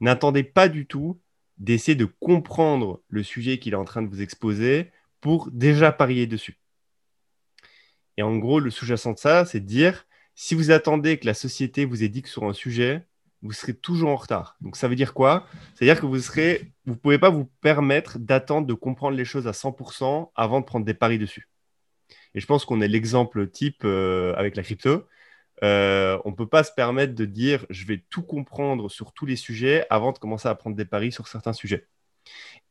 n'attendez pas du tout d'essayer de comprendre le sujet qu'il est en train de vous exposer pour déjà parier dessus. Et en gros, le sous-jacent de ça, c'est de dire, si vous attendez que la société vous édicte sur un sujet, vous serez toujours en retard. Donc ça veut dire quoi? C'est-à-dire que vous serez, vous pouvez pas vous permettre d'attendre de comprendre les choses à 100% avant de prendre des paris dessus. Et je pense qu'on est l'exemple type euh, avec la crypto. Euh, on ne peut pas se permettre de dire je vais tout comprendre sur tous les sujets avant de commencer à prendre des paris sur certains sujets.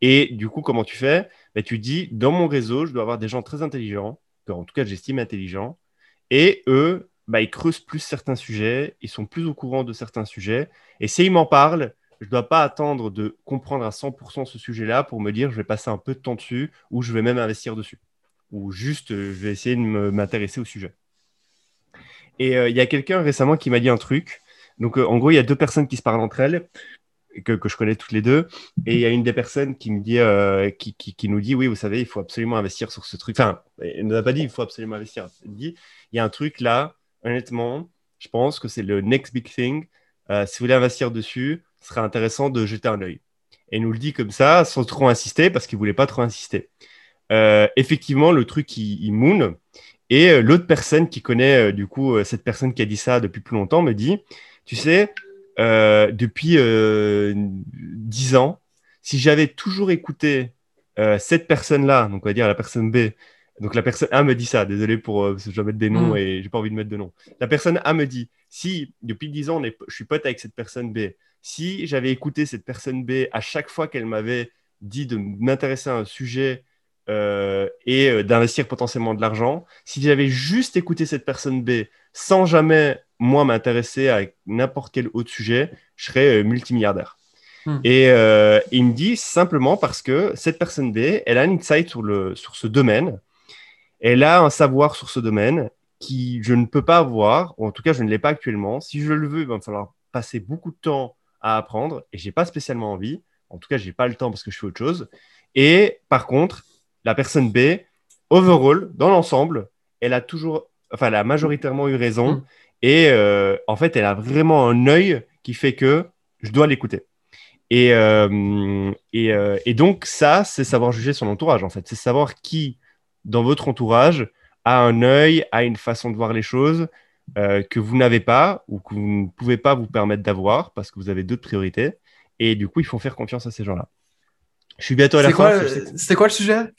Et du coup, comment tu fais? Ben, Tu dis dans mon réseau, je dois avoir des gens très intelligents, en tout cas j'estime intelligents, et eux, ben, ils creusent plus certains sujets, ils sont plus au courant de certains sujets. Et s'ils m'en parlent, je ne dois pas attendre de comprendre à 100% ce sujet-là pour me dire je vais passer un peu de temps dessus ou je vais même investir dessus ou juste euh, je vais essayer de m'intéresser au sujet. Et euh, il y a quelqu'un récemment qui m'a dit un truc. Donc, euh, en gros, il y a deux personnes qui se parlent entre elles, que, je connais toutes les deux. Et il y a une des personnes qui, me dit, qui, qui, nous dit Oui, vous savez, il faut absolument investir sur ce truc. Enfin, elle ne nous a pas dit il faut absolument investir. Elle dit Il y a un truc là, honnêtement, je pense que c'est le next big thing. si vous voulez investir dessus, ce serait intéressant de jeter un œil. Et il nous le dit comme ça, sans trop insister, parce qu'il ne voulait pas trop insister. Euh, effectivement, le truc, il, il moon. Et euh, l'autre personne qui connaît, euh, du coup, cette personne qui a dit ça depuis plus longtemps me dit, tu sais, depuis dix ans, si j'avais toujours écouté cette personne-là, donc on va dire la personne B, donc la personne A me dit ça, désolé pour je dois mettre des noms mm. et j'ai pas envie de mettre de noms. La personne A me dit, si depuis dix ans je suis pote avec cette personne B, si j'avais écouté cette personne B à chaque fois qu'elle m'avait dit de m'intéresser à un sujet euh, et euh, d'investir potentiellement de l'argent. Si j'avais juste écouté cette personne B sans jamais, moi, m'intéresser à n'importe quel autre sujet, je serais euh, multimilliardaire. Hmm. Et il me dit simplement parce que cette personne B, elle a un insight sur, le, sur ce domaine, elle a un savoir sur ce domaine qui je ne peux pas avoir, ou en tout cas je ne l'ai pas actuellement. Si je le veux, il va me falloir passer beaucoup de temps à apprendre et j'ai pas spécialement envie. En tout cas, j'ai pas le temps parce que je fais autre chose. Et par contre, la personne B, overall, dans l'ensemble, elle a toujours, enfin, elle a majoritairement eu raison. Mm. Et euh, en fait, elle a vraiment un œil qui fait que je dois l'écouter. Et, euh, euh, et, donc, ça, c'est savoir juger son entourage, en fait. C'est savoir qui, dans votre entourage, a un œil, a une façon de voir les choses que vous n'avez pas ou que vous ne pouvez pas vous permettre d'avoir parce que vous avez d'autres priorités. Et du coup, il faut faire confiance à ces gens-là. Je suis bientôt à la fin. C'était quoi le sujet?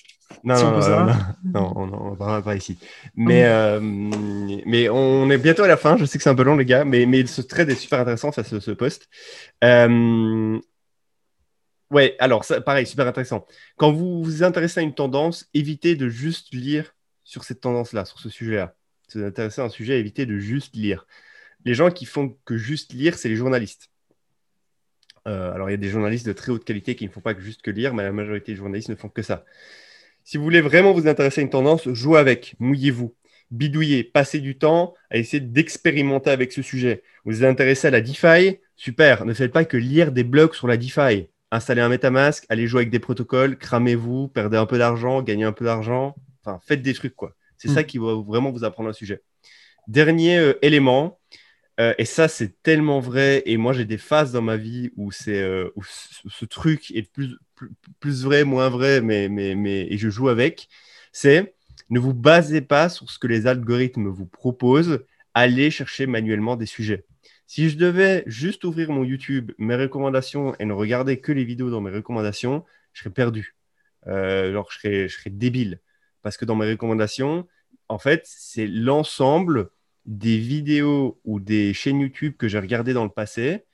Non, non, non, non, on ne parlera pas ici. Mais, euh, mais on est bientôt à la fin. Je sais que c'est un peu long, les gars, mais, mais ce trade est super intéressant, ça, ce, ce post. Euh, ouais, alors, pareil, super intéressant. Quand vous vous intéressez à une tendance, évitez de juste lire sur cette tendance-là, sur ce sujet-là. Si vous vous intéressez à un sujet, évitez de juste lire. Les gens qui font que juste lire, c'est les journalistes. Euh, alors, il y a des journalistes de très haute qualité qui ne font pas que juste que lire, mais la majorité des journalistes ne font que ça. Si vous voulez vraiment vous intéresser à une tendance, jouez avec, mouillez-vous, bidouillez, passez du temps à essayer d'expérimenter avec ce sujet. Vous vous intéressez à la DeFi, super. Ne faites pas que lire des blogs sur la DeFi. Installez un MetaMask, allez jouer avec des protocoles, cramez-vous, perdez un peu d'argent, gagnez un peu d'argent. Enfin, faites des trucs, quoi. C'est ça mm. qui va vraiment vous apprendre un sujet. Dernier euh, élément, euh, et ça, c'est tellement vrai. Et moi, j'ai des phases dans ma vie où, c'est, euh, où ce truc est plus, plus, vrai, moins vrai, mais, mais, mais, et je joue avec. C'est ne vous basez pas sur ce que les algorithmes vous proposent. aller chercher manuellement des sujets. Si je devais juste ouvrir mon YouTube, mes recommandations et ne regarder que les vidéos dans mes recommandations, je serais perdu. Euh, genre, je serais, je serais débile. Parce que dans mes recommandations, en fait, c'est l'ensemble des vidéos ou des chaînes YouTube que j'ai regardées dans le passé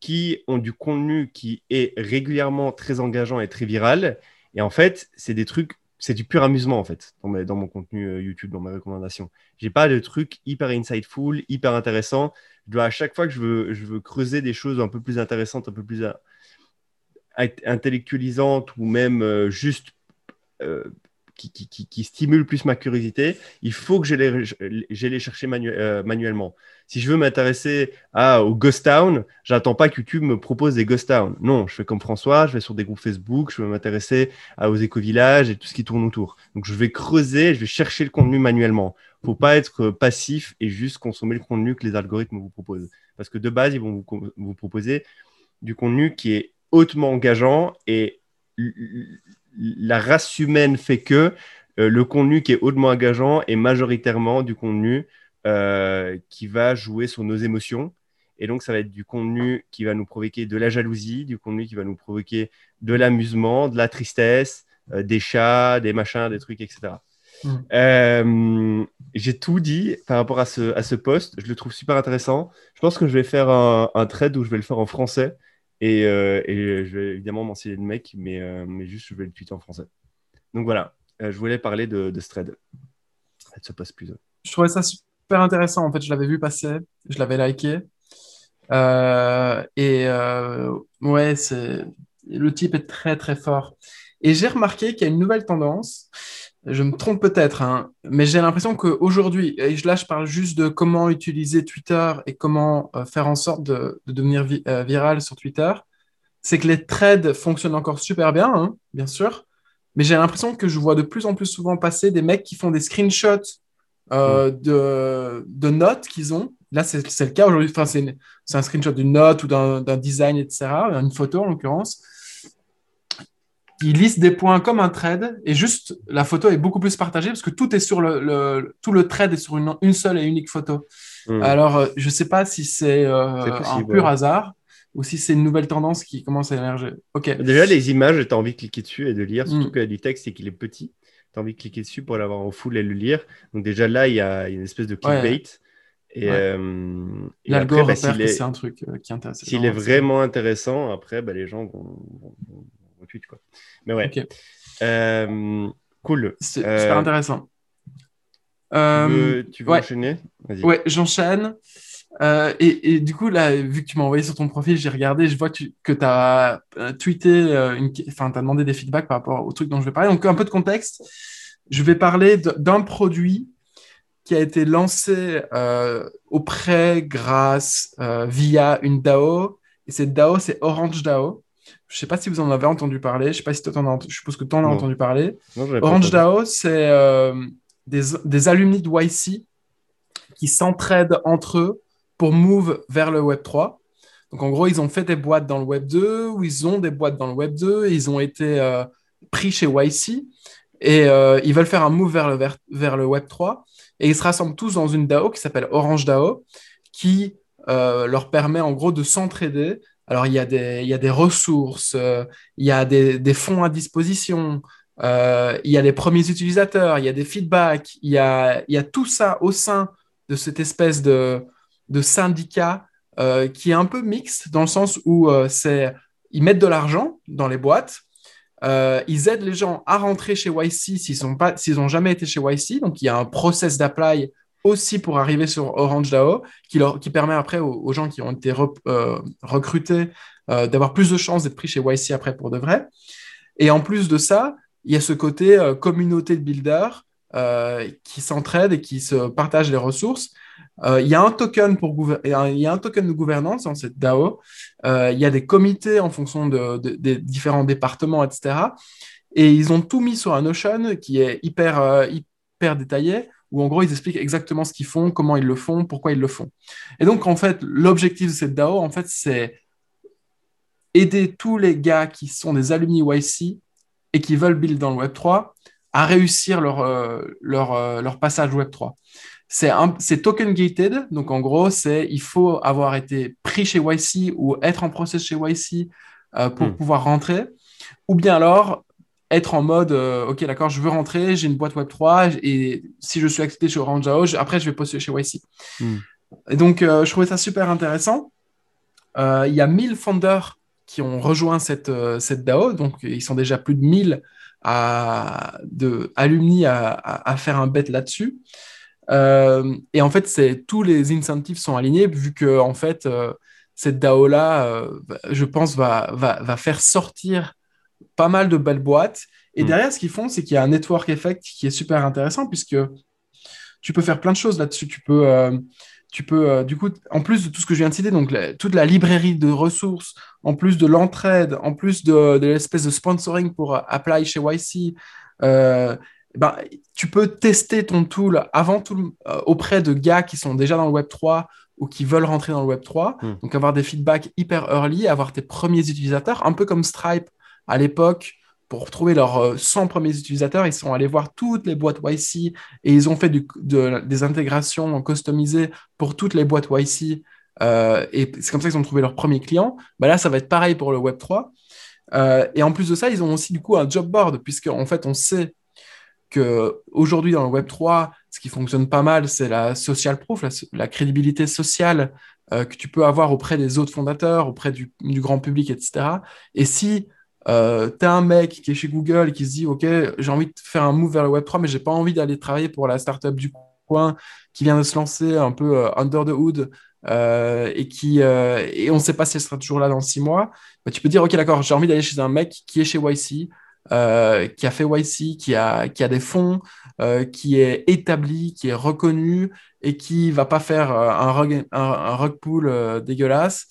qui ont du contenu qui est régulièrement très engageant et très viral. Et en fait, c'est des trucs, c'est du pur amusement en fait dans, mon contenu euh, YouTube, dans mes recommandations. J'ai pas de trucs hyper insightful, hyper intéressants je dois à chaque fois que je veux, je veux creuser des choses un peu plus intéressantes, un peu plus euh, intellectualisantes ou même euh, juste qui, stimulent plus ma curiosité, il faut que j'aille les, chercher manuellement. Si je veux m'intéresser au Ghost Town, j'attends pas que YouTube me propose des Ghost Town. Non, je fais comme François, je vais sur des groupes Facebook, je veux m'intéresser aux éco-villages et tout ce qui tourne autour. Donc je vais creuser, je vais chercher le contenu manuellement faut pas être passif et juste consommer le contenu que les algorithmes vous proposent. Parce que de base, ils vont vous, proposer du contenu qui est hautement engageant et la race humaine fait que euh, le contenu qui est hautement engageant est majoritairement du contenu euh, qui va jouer sur nos émotions. Et donc, ça va être du contenu qui va nous provoquer de la jalousie, du contenu qui va nous provoquer de l'amusement, de la tristesse, euh, des chats, des machins, des trucs, etc. Mm. J'ai tout dit par rapport à ce, à ce post. Je le trouve super intéressant. Je pense que je vais faire un, un thread où je vais le faire en français. Et, euh, et je vais évidemment mentionner le mec, mais, euh, mais juste je vais le tweeter en français. Donc voilà, je voulais parler de, thread. De ce post plus. Je trouvais ça super intéressant. En fait, je l'avais vu passer, je l'avais liké. et ouais, le type est très très fort. Et j'ai remarqué qu'il y a une nouvelle tendance je me trompe peut-être, hein, mais j'ai l'impression qu'aujourd'hui, et là je parle juste de comment utiliser Twitter et comment euh, faire en sorte de, devenir euh, viral sur Twitter, c'est que les trades fonctionnent encore super bien, hein, bien sûr, mais j'ai l'impression que je vois de plus en plus souvent passer des mecs qui font des screenshots euh, mm. de, de, notes qu'ils ont. Là, c'est le cas aujourd'hui, enfin, c'est un screenshot d'une note ou d'un design, etc., une photo en l'occurrence il liste des points comme un trade et juste la photo est beaucoup plus partagée parce que tout est sur le, tout le trade est sur une, une seule et unique photo. Hmm. Alors euh, je sais pas si c'est euh, un pur hasard ou si c'est une nouvelle tendance qui commence à émerger. Ok. Déjà les images, tu as envie de cliquer dessus et de lire, surtout hmm. qu'il y a du texte et qu'il est petit. Tu as envie de cliquer dessus pour l'avoir en full et le lire. Donc déjà là, il y a une espèce de clickbait. Et, euh, L'algorithme, bah, c'est un truc qui est intéressant. S'il est vraiment intéressant, après, bah, les gens vont, Quoi. Mais ouais. Euh, cool. C'est euh, super intéressant. Tu veux, tu veux enchaîner? Ouais, j'enchaîne. Euh, et, et, du coup, là, vu que tu m'as envoyé sur ton profil, j'ai regardé, je vois que tu as tweeté, enfin, tu as demandé des feedbacks par rapport au truc dont je vais parler. Donc, un peu de contexte. Je vais parler d'un produit qui a été lancé auprès, grâce, via une DAO. Et cette DAO, c'est Orange DAO. Je ne sais pas si vous en avez entendu parler. Je sais pas si toi en as... Je suppose que tu en as entendu parler. Orange DAO, c'est euh, des, des alumni de YC qui s'entraident entre eux pour move vers le Web 3. Donc en gros, ils ont fait des boîtes dans le Web 2 ou ils ont des boîtes dans le Web 2 et ils ont été euh, pris chez YC et euh, ils veulent faire un move vers le, vers, vers, le Web 3 et ils se rassemblent tous dans une DAO qui s'appelle Orange DAO qui leur permet en gros de s'entraider alors, il y a des, il y a des ressources, euh, il y a des, des, fonds à disposition, euh, il y a les premiers utilisateurs, il y a des feedbacks, il y a, il y a tout ça au sein de cette espèce de, de syndicat euh, qui est un peu mixte dans le sens où ils mettent de l'argent dans les boîtes, ils aident les gens à rentrer chez YC s'ils n'ont jamais été chez YC, donc il y a un process d'apply aussi pour arriver sur Orange DAO, qui, leur, qui permet après aux, gens qui ont été euh, recrutés euh, d'avoir plus de chances d'être pris chez YC après pour de vrai. Et en plus de ça, il y a ce côté euh, communauté de builders qui s'entraident et qui se partagent les ressources. il y a un token pour il y a un token de gouvernance dans cette DAO. il y a des comités en fonction de, des différents départements, etc. Et ils ont tout mis sur un Notion qui est hyper, hyper détaillé où en gros ils expliquent exactement ce qu'ils font, comment ils le font, pourquoi ils le font. Et donc en fait, l'objectif de cette DAO, en fait, c'est aider tous les gars qui sont des alumni YC et qui veulent build dans le Web 3 à réussir leur, euh, leur, euh, leur passage Web 3. c'est token gated, donc en gros, c'est il faut avoir été pris chez YC ou être en process chez YC euh, pour hmm. pouvoir rentrer, ou bien alors être en mode euh, ok d'accord je veux rentrer j'ai une boîte web 3 et si je suis accepté chez Orange après je vais postuler chez YC hmm. et donc euh, je trouvais ça super intéressant. Il y a 1000 founders qui ont rejoint cette, cette DAO. Donc ils sont déjà plus de 1000 à, de alumni à, à faire un bet là-dessus. Euh, et en fait, c'est tous les incentives sont alignés vu que en fait, euh, cette DAO là, euh, je pense, va, va, va, faire sortir pas mal de belles boîtes. Et mm. derrière, ce qu'ils font, c'est qu'il y a un network effect qui est super intéressant puisque tu peux faire plein de choses là-dessus. Tu peux, tu peux, du coup, en plus de tout ce que je viens de citer, donc toute la librairie de ressources, en plus de l'entraide, en plus de, de l'espèce de sponsoring pour apply chez YC, eh ben, tu peux tester ton tool avant tout euh, auprès de gars qui sont déjà dans le Web 3 ou qui veulent rentrer dans le Web 3. Hmm. Donc avoir des feedbacks hyper early, avoir tes premiers utilisateurs, un peu comme Stripe à l'époque. Pour trouver leurs 100 euh, premiers utilisateurs, ils sont allés voir toutes les boîtes YC et ils ont fait des intégrations customisées pour toutes les boîtes YC. Euh, et c'est comme ça qu'ils ont trouvé leurs premiers clients. Bah là, ça va être pareil pour le Web 3. et en plus de ça, ils ont aussi du coup un job board, puisque en fait, on sait aujourd'hui dans le Web 3, ce qui fonctionne pas mal, c'est la social proof, la, crédibilité sociale euh, que tu peux avoir auprès des autres fondateurs, auprès du, grand public, etc. Et si euh, un mec qui est chez Google et qui se dit, OK, j'ai envie de faire un move vers le Web 3, mais j'ai pas envie d'aller travailler pour la startup du coin qui vient de se lancer un peu euh, under the hood et qui et on sait pas si elle sera toujours là dans six mois, bah, tu peux dire, OK, d'accord, j'ai envie d'aller chez un mec qui est chez YC, euh, qui a fait YC, qui a, qui a des fonds, euh, qui est établi, qui est reconnu et qui va pas faire euh, un rug, un, rug pool dégueulasse.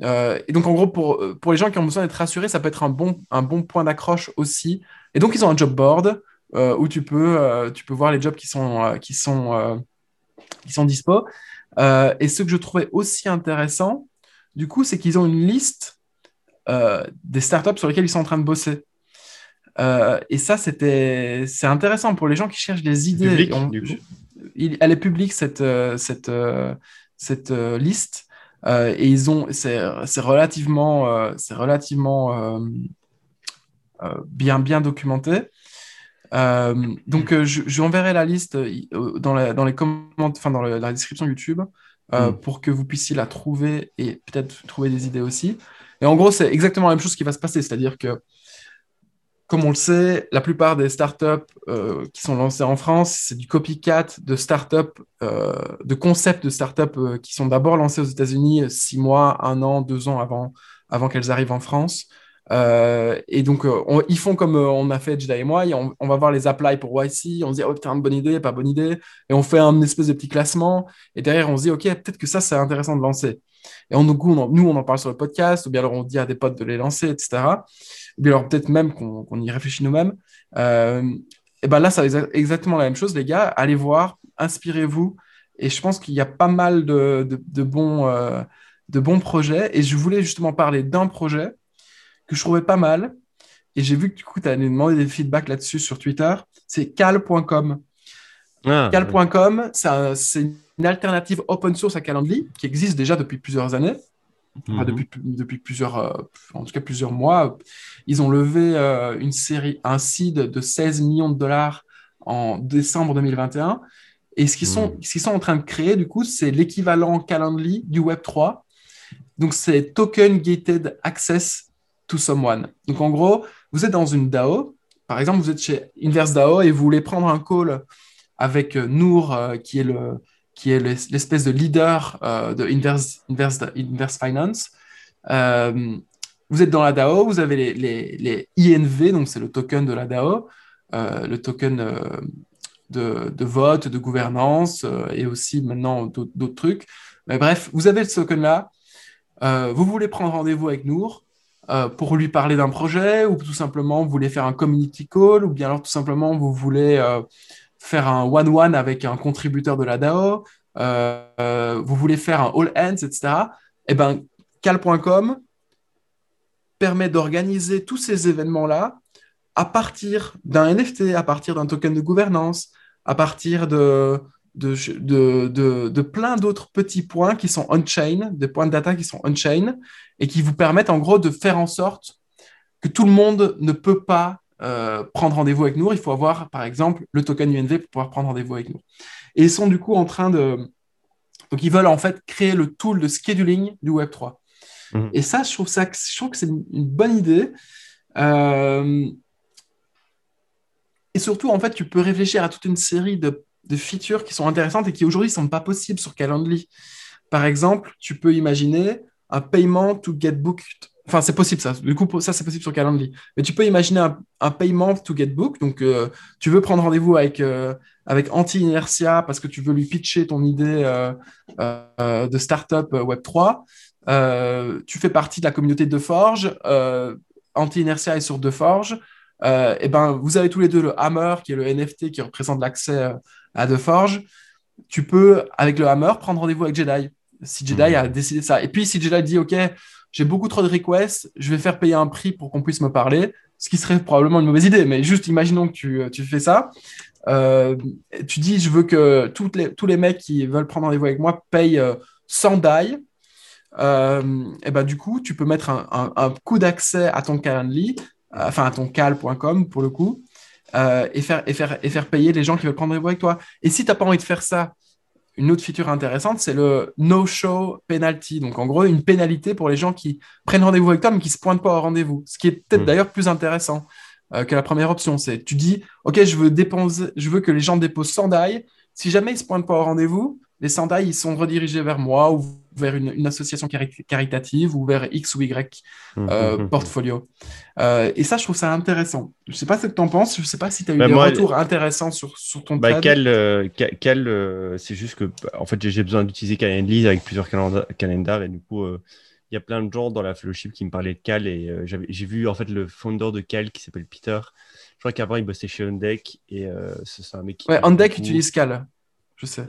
Et donc, en gros, pour, pour les gens qui ont besoin d'être rassurés, ça peut être un bon, un bon point d'accroche aussi. Et donc, ils ont un job board où tu peux, tu peux voir les jobs qui sont, qui sont, qui sont dispo. et ce que je trouvais aussi intéressant, du coup, c'est qu'ils ont une liste des startups sur lesquelles ils sont en train de bosser. Euh, et ça, c'était, c'est intéressant pour les gens qui cherchent des idées. elle est publique cette euh, cette euh, cette liste et ils ont, c'est, c'est relativement, c'est relativement bien bien documenté. donc, je, je enverrai la liste dans, la, dans les commentaires, enfin dans la description YouTube, mm. pour que vous puissiez la trouver et peut-être trouver des idées aussi. Et en gros, c'est exactement la même chose qui va se passer, c'est-à-dire que comme on le sait, la plupart des startups euh, qui sont lancées en France, c'est du copycat de startups, euh, de concepts de startups euh, qui sont d'abord lancés aux États-Unis six mois, un an, deux ans avant, avant qu'elles arrivent en France. et donc, ils font comme on a fait Jedi et moi, on, va voir les apply pour YC, on se dit, oh putain, bonne idée, pas bonne idée, et on fait un espèce de petit classement, et derrière, on se dit, ok, peut-être que ça, c'est intéressant de lancer. Et on, nous, on en parle sur le podcast, ou bien alors on dit à des potes de les lancer, etc alors peut-être même qu'on y réfléchit nous-mêmes. Euh, et ben là, ça va exactement la même chose, les gars. Allez voir, inspirez-vous. Et je pense qu'il y a pas mal de, de, bons, euh, de bons projets. Et je voulais justement parler d'un projet que je trouvais pas mal. Et j'ai vu que du coup, tu as demandé des feedbacks là-dessus sur Twitter. C'est cal.com. Ah, cal.com, c'est une alternative open source à Calendly qui existe déjà depuis plusieurs années. Mhm. depuis, depuis plusieurs, euh, en tout cas plusieurs mois. Ils ont levé euh, une série, un seed de 16 millions de dollars en décembre 2021. Et ce qu'ils sont, mhm. ce sont en train de créer, du coup, c'est l'équivalent Calendly du Web3. Donc, c'est Token Gated Access to Someone. Donc, en gros, vous êtes dans une DAO. Par exemple, vous êtes chez Inverse DAO et vous voulez prendre un call avec euh, Nour, qui est le, qui est l'espèce de leader euh, de Inverse, Finance. Euh, vous êtes dans la DAO, vous avez les, INV, donc c'est le token de la DAO, euh, le token de, vote, de gouvernance et aussi maintenant d'autres trucs. Bref, vous avez ce token-là. vous voulez prendre rendez-vous avec Nour pour lui parler d'un projet ou tout simplement vous voulez faire un community call ou bien alors tout simplement vous voulez faire un one-one avec un contributeur de la DAO, euh, vous voulez faire un all ends, etc., eh ben, cal.com permet d'organiser tous ces événements-là à partir d'un NFT, à partir d'un token de gouvernance, à partir de, de, plein d'autres petits points qui sont on-chain, des points de data qui sont on-chain, et qui vous permettent en gros de faire en sorte que tout le monde ne peut pas euh, prendre rendez-vous avec nous. Il faut avoir, par exemple, le token UNV pour pouvoir prendre rendez-vous avec nous. Et ils sont du coup en train de... Donc, ils veulent en fait créer le tool de scheduling du Web3. Mhm. Et ça, je trouve, ça, je trouve que c'est une bonne idée. Euh, et surtout, en fait, tu peux réfléchir à toute une série de, de features qui sont intéressantes et qui aujourd'hui ne sont pas possibles sur Calendly. Par exemple, tu peux imaginer un paiement to get booked. Enfin, c'est possible ça. Du coup, ça, c'est possible sur Calendly. Mais tu peux imaginer un, paiement to get booked. Donc, euh, tu veux prendre rendez-vous avec, euh, avec Anti-Inertia parce que tu veux lui pitcher ton idée euh, de startup Web3. tu fais partie de la communauté de Forge. Anti-Inertia est sur De Forge. et ben, vous avez tous les deux le Hammer, qui est le NFT qui représente l'accès à De Forge. Tu peux, avec le Hammer, prendre rendez-vous avec Jedi si Jedi a décidé ça. Et puis si Jedi dit, OK, j'ai beaucoup trop de requests, je vais faire payer un prix pour qu'on puisse me parler, ce qui serait probablement une mauvaise idée, mais juste imaginons que tu, tu fais ça. Euh, tu dis, je veux que tous les mecs qui veulent prendre rendez-vous avec moi payent 100 DAI. Euh, et ben, du coup, tu peux mettre un, coup d'accès à ton Calendly, euh, enfin à ton cal.com pour le coup, et, faire, et, faire, et faire payer les gens qui veulent prendre rendez-vous avec toi. Et si tu n'as pas envie de faire ça, une autre feature intéressante, c'est le no-show penalty. Donc, en gros, une pénalité pour les gens qui prennent rendez-vous avec toi, mais qui ne se pointent pas au rendez-vous. Ce qui est peut-être mm. d'ailleurs plus intéressant euh, que la première option. C'est tu dis, OK, je veux, déposer, je veux que les gens déposent 100 DAI. Si jamais ils ne se pointent pas au rendez-vous, les 100 DAI, ils sont redirigés vers moi ou vers une, association caritative ou vers X ou Y euh, mmh, mmh, portfolio. Euh, et ça, je trouve ça intéressant. Je ne sais pas ce que tu en penses, je ne sais pas si tu as eu bah, des retours intéressants sur, sur ton bah, quel, euh, quel C'est juste que en fait, j'ai besoin d'utiliser Calendly avec plusieurs calendars et du coup, il y a plein de gens dans la fellowship qui me parlaient de Cal et j'ai vu en fait le founder de Cal qui s'appelle Peter. Je crois qu'avant, il bossait chez OnDeck et c'est un mec qui. Ouais, OnDeck utilise Cal, je sais.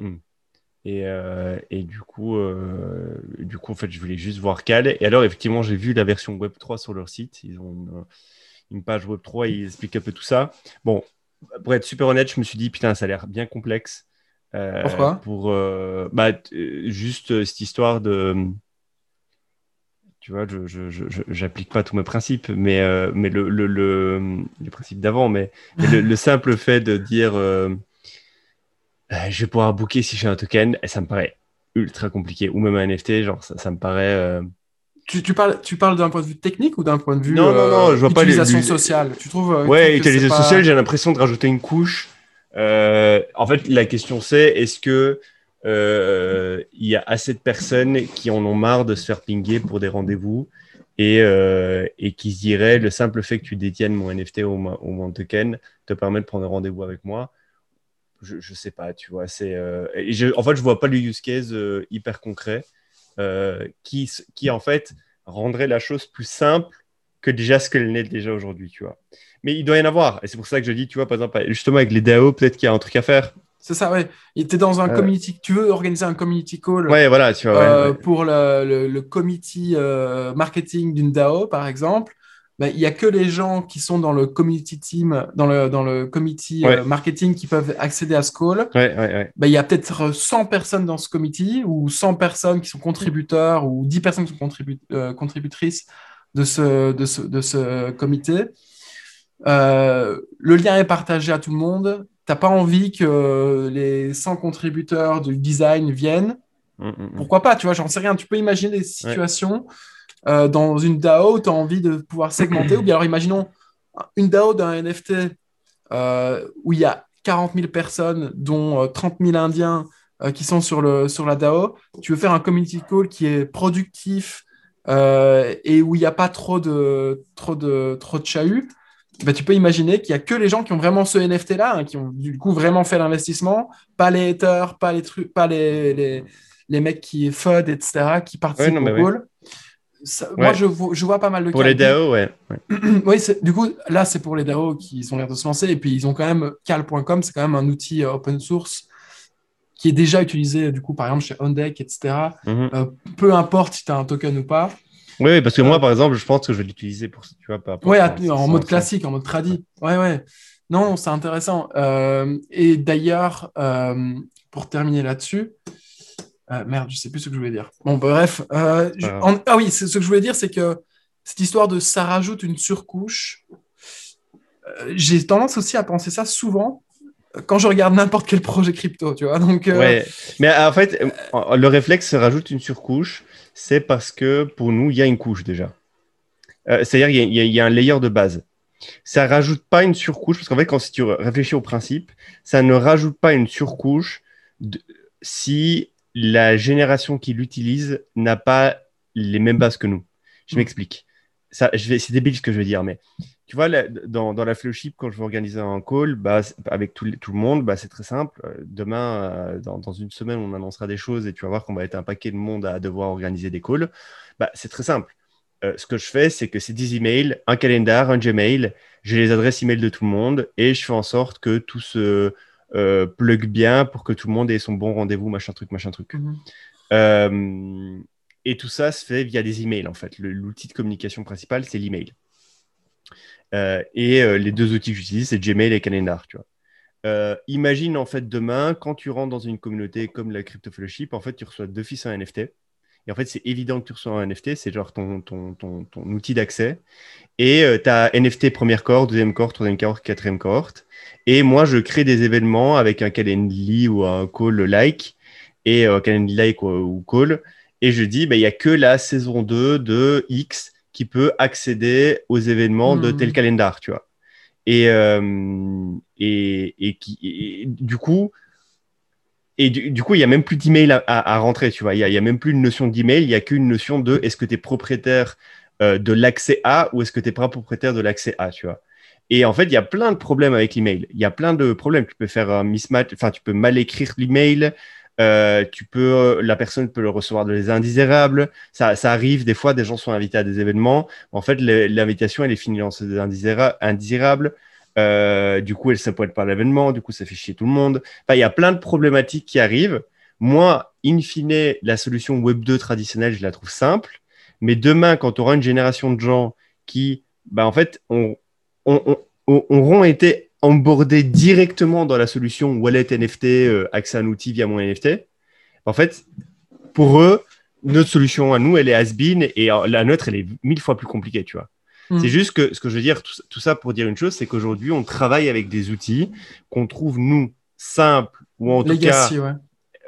Et, euh, et, du coup, euh, du coup, en fait, je voulais juste voir Cal. Et alors, effectivement, j'ai vu la version Web 3 sur leur site. Ils ont une, page Web 3 et ils expliquent un peu tout ça. Bon, pour être super honnête, je me suis dit, putain, ça a l'air bien complexe. Euh, Pourquoi? Pour bah, juste cette histoire de. Tu vois, je n'applique pas tous mes principes, mais, mais le, le, le, les principes d'avant, mais, le, le, simple fait de dire euh, je vais pouvoir booker si j'ai un token, et ça me paraît ultra compliqué. Ou même un NFT, genre, ça, me paraît. Euh, tu, tu, parles, tu parles d'un point de vue technique ou d'un point de vue non, non, non, je vois utilisation sociale? Tu trouves Ouais, utilisation sociale, j'ai l'impression de rajouter une couche. Euh, en fait, la question c'est est-ce que il y a assez de personnes qui en ont marre de se faire pinguer pour des rendez-vous et, et qui se diraient le simple fait que tu détiennes mon NFT ou mon token te permet de prendre rendez-vous avec moi je, je sais pas, tu vois. C'est, euh, en fait, je vois pas le use case euh, hyper concret euh, qui, qui, en fait, rendrait la chose plus simple que déjà ce qu'elle n'est déjà aujourd'hui, tu vois. Mais il doit y en avoir. Et c'est pour ça que je dis, tu vois, par exemple, justement, avec les DAO, peut-être qu'il y a un truc à faire. C'est ça, ouais. Tu dans un community, tu veux organiser un community call ouais, voilà, tu vois, pour le, le, le committee marketing d'une DAO, par exemple. Ben, il n'y a que les gens qui sont dans le community team, dans le, dans le committee euh, marketing qui peuvent accéder à ce call. Ben, il y a peut-être 100 personnes dans ce committee ou 100 personnes qui sont contributeurs ou 10 personnes qui sont euh, contributrices de ce, de ce, de ce comité. Euh, le lien est partagé à tout le monde. Tu n'as pas envie que les 100 contributeurs du design viennent? Hum, hum, hum. Pourquoi pas Tu vois, j'en sais rien. Tu peux imaginer des situations euh, dans une DAO, tu as envie de pouvoir segmenter. ou bien alors, imaginons une DAO d'un NFT euh, où il y a 40 000 personnes, dont 30 euh, 000 Indiens qui sont sur, le, sur la DAO. Tu veux faire un community call qui est productif et où il n'y a pas trop de, trop de, trop de chahut. Bah, tu peux imaginer qu'il n'y a que les gens qui ont vraiment ce NFT-là, hein, qui ont du coup vraiment fait l'investissement, pas les haters, pas les trucs, pas les, les, les, mecs qui FUD, etc., qui participent au call. Moi, je vois, je vois, pas mal de Pour les DAO, ouais. oui, du coup, là, c'est pour les DAO qui ont l'air de se lancer. Et puis, ils ont quand même cal.com, c'est quand même un outil euh, open source qui est déjà utilisé, du coup, par exemple, chez OnDeck, etc. Mhm. Euh, peu importe si tu as un token ou pas. Oui, parce que moi, euh, par exemple, je pense que je vais l'utiliser pour, tu vois, pas. Ouais, en, mode classique, en mode tradi. Ouais, ouais. Non, c'est intéressant. et d'ailleurs, pour terminer là-dessus. Merde, je sais plus ce que je voulais dire. Bon, bref. Ah oui, ce que je voulais dire, c'est que cette histoire de ça rajoute une surcouche, j'ai tendance aussi à penser ça souvent quand je regarde n'importe quel projet crypto, tu vois. Donc, ouais. Mais en fait, le réflexe se rajoute une surcouche, c'est parce que pour nous, il y a une couche déjà. C'est-à-dire qu'il y, y, a un layer de base ça rajoute pas une surcouche, parce qu'en fait, quand si tu réfléchis au principe, ça ne rajoute pas une surcouche si la génération qui l'utilise n'a pas les mêmes bases que nous. Je mm. m'explique. Ça, c'est débile ce que je veux dire, mais tu vois, dans, la fellowship, quand je veux organiser un call bah, avec tout, le monde, bah, c'est très simple. Euh, demain, euh, dans, une semaine, on annoncera des choses et tu vas voir qu'on va être un paquet de monde à devoir organiser des calls. Bah, c'est très simple. Euh, ce que je fais, c'est que c'est 10 emails, un calendar, un Gmail, j'ai les adresses email de tout le monde et je fais en sorte que tout se euh, plug bien pour que tout le monde ait son bon rendez-vous, machin truc, machin truc. Mhm. Euh, et tout ça se fait via des emails en fait. L'outil de communication principal, c'est l'email. et les deux outils que j'utilise, c'est Gmail et Calendar. Tu vois. imagine en fait demain, quand tu rentres dans une communauté comme la Crypto Fellowship, en fait, tu reçois deux fils un NFT. Et en fait, c'est évident que tu reçois un NFT, c'est genre ton, ton, ton, ton outil d'accès. Et euh, tu as NFT première cohorte, deuxième cohorte, troisième cohorte, quatrième cohorte. Et moi, je crée des événements avec un Calendly ou un call like, et euh, Calendly like ou, call. Et je dis, bah, il n'y a que la saison 2 de X qui peut accéder aux événements de tel hmm. calendar, tu vois. Et, euh, et, et, qui, et, du coup, et du, coup, il n'y a même plus d'email à, à, rentrer, tu vois. Il n'y a, même plus une notion d'email, il n'y a qu'une notion de est-ce que tu es propriétaire euh, de l'accès à ou est-ce que tu n'es pas propriétaire de l'accès à, tu vois. Et en fait, il y a plein de problèmes avec l'email. Il y a plein de problèmes. Tu peux faire un mismatch, enfin, tu peux mal écrire l'email. Euh, tu peux, la personne peut le recevoir de les indésirables. Ça, arrive des fois, des gens sont invités à des événements. En fait, l'invitation, elle est finie dans ces indésirables. Euh, du coup, elle pointe pas l'événement, du coup, ça fait chier tout le monde. Il y a plein de problématiques qui arrivent. Moi, in fine, la solution Web 2 traditionnelle, je la trouve simple. Mais demain, quand tu auras une génération de gens qui, bah, en fait, ont, auront été embordés directement dans la solution wallet NFT, euh, accès à un outil via mon NFT, en fait, pour eux, notre solution à nous, elle est has-been et euh, la nôtre, elle est mille fois plus compliquée, tu vois. Mm. C'est juste que ce que je veux dire, tout, ça pour dire une chose, c'est qu'aujourd'hui, on travaille avec des outils qu'on trouve, nous, simples, ou en tout cas,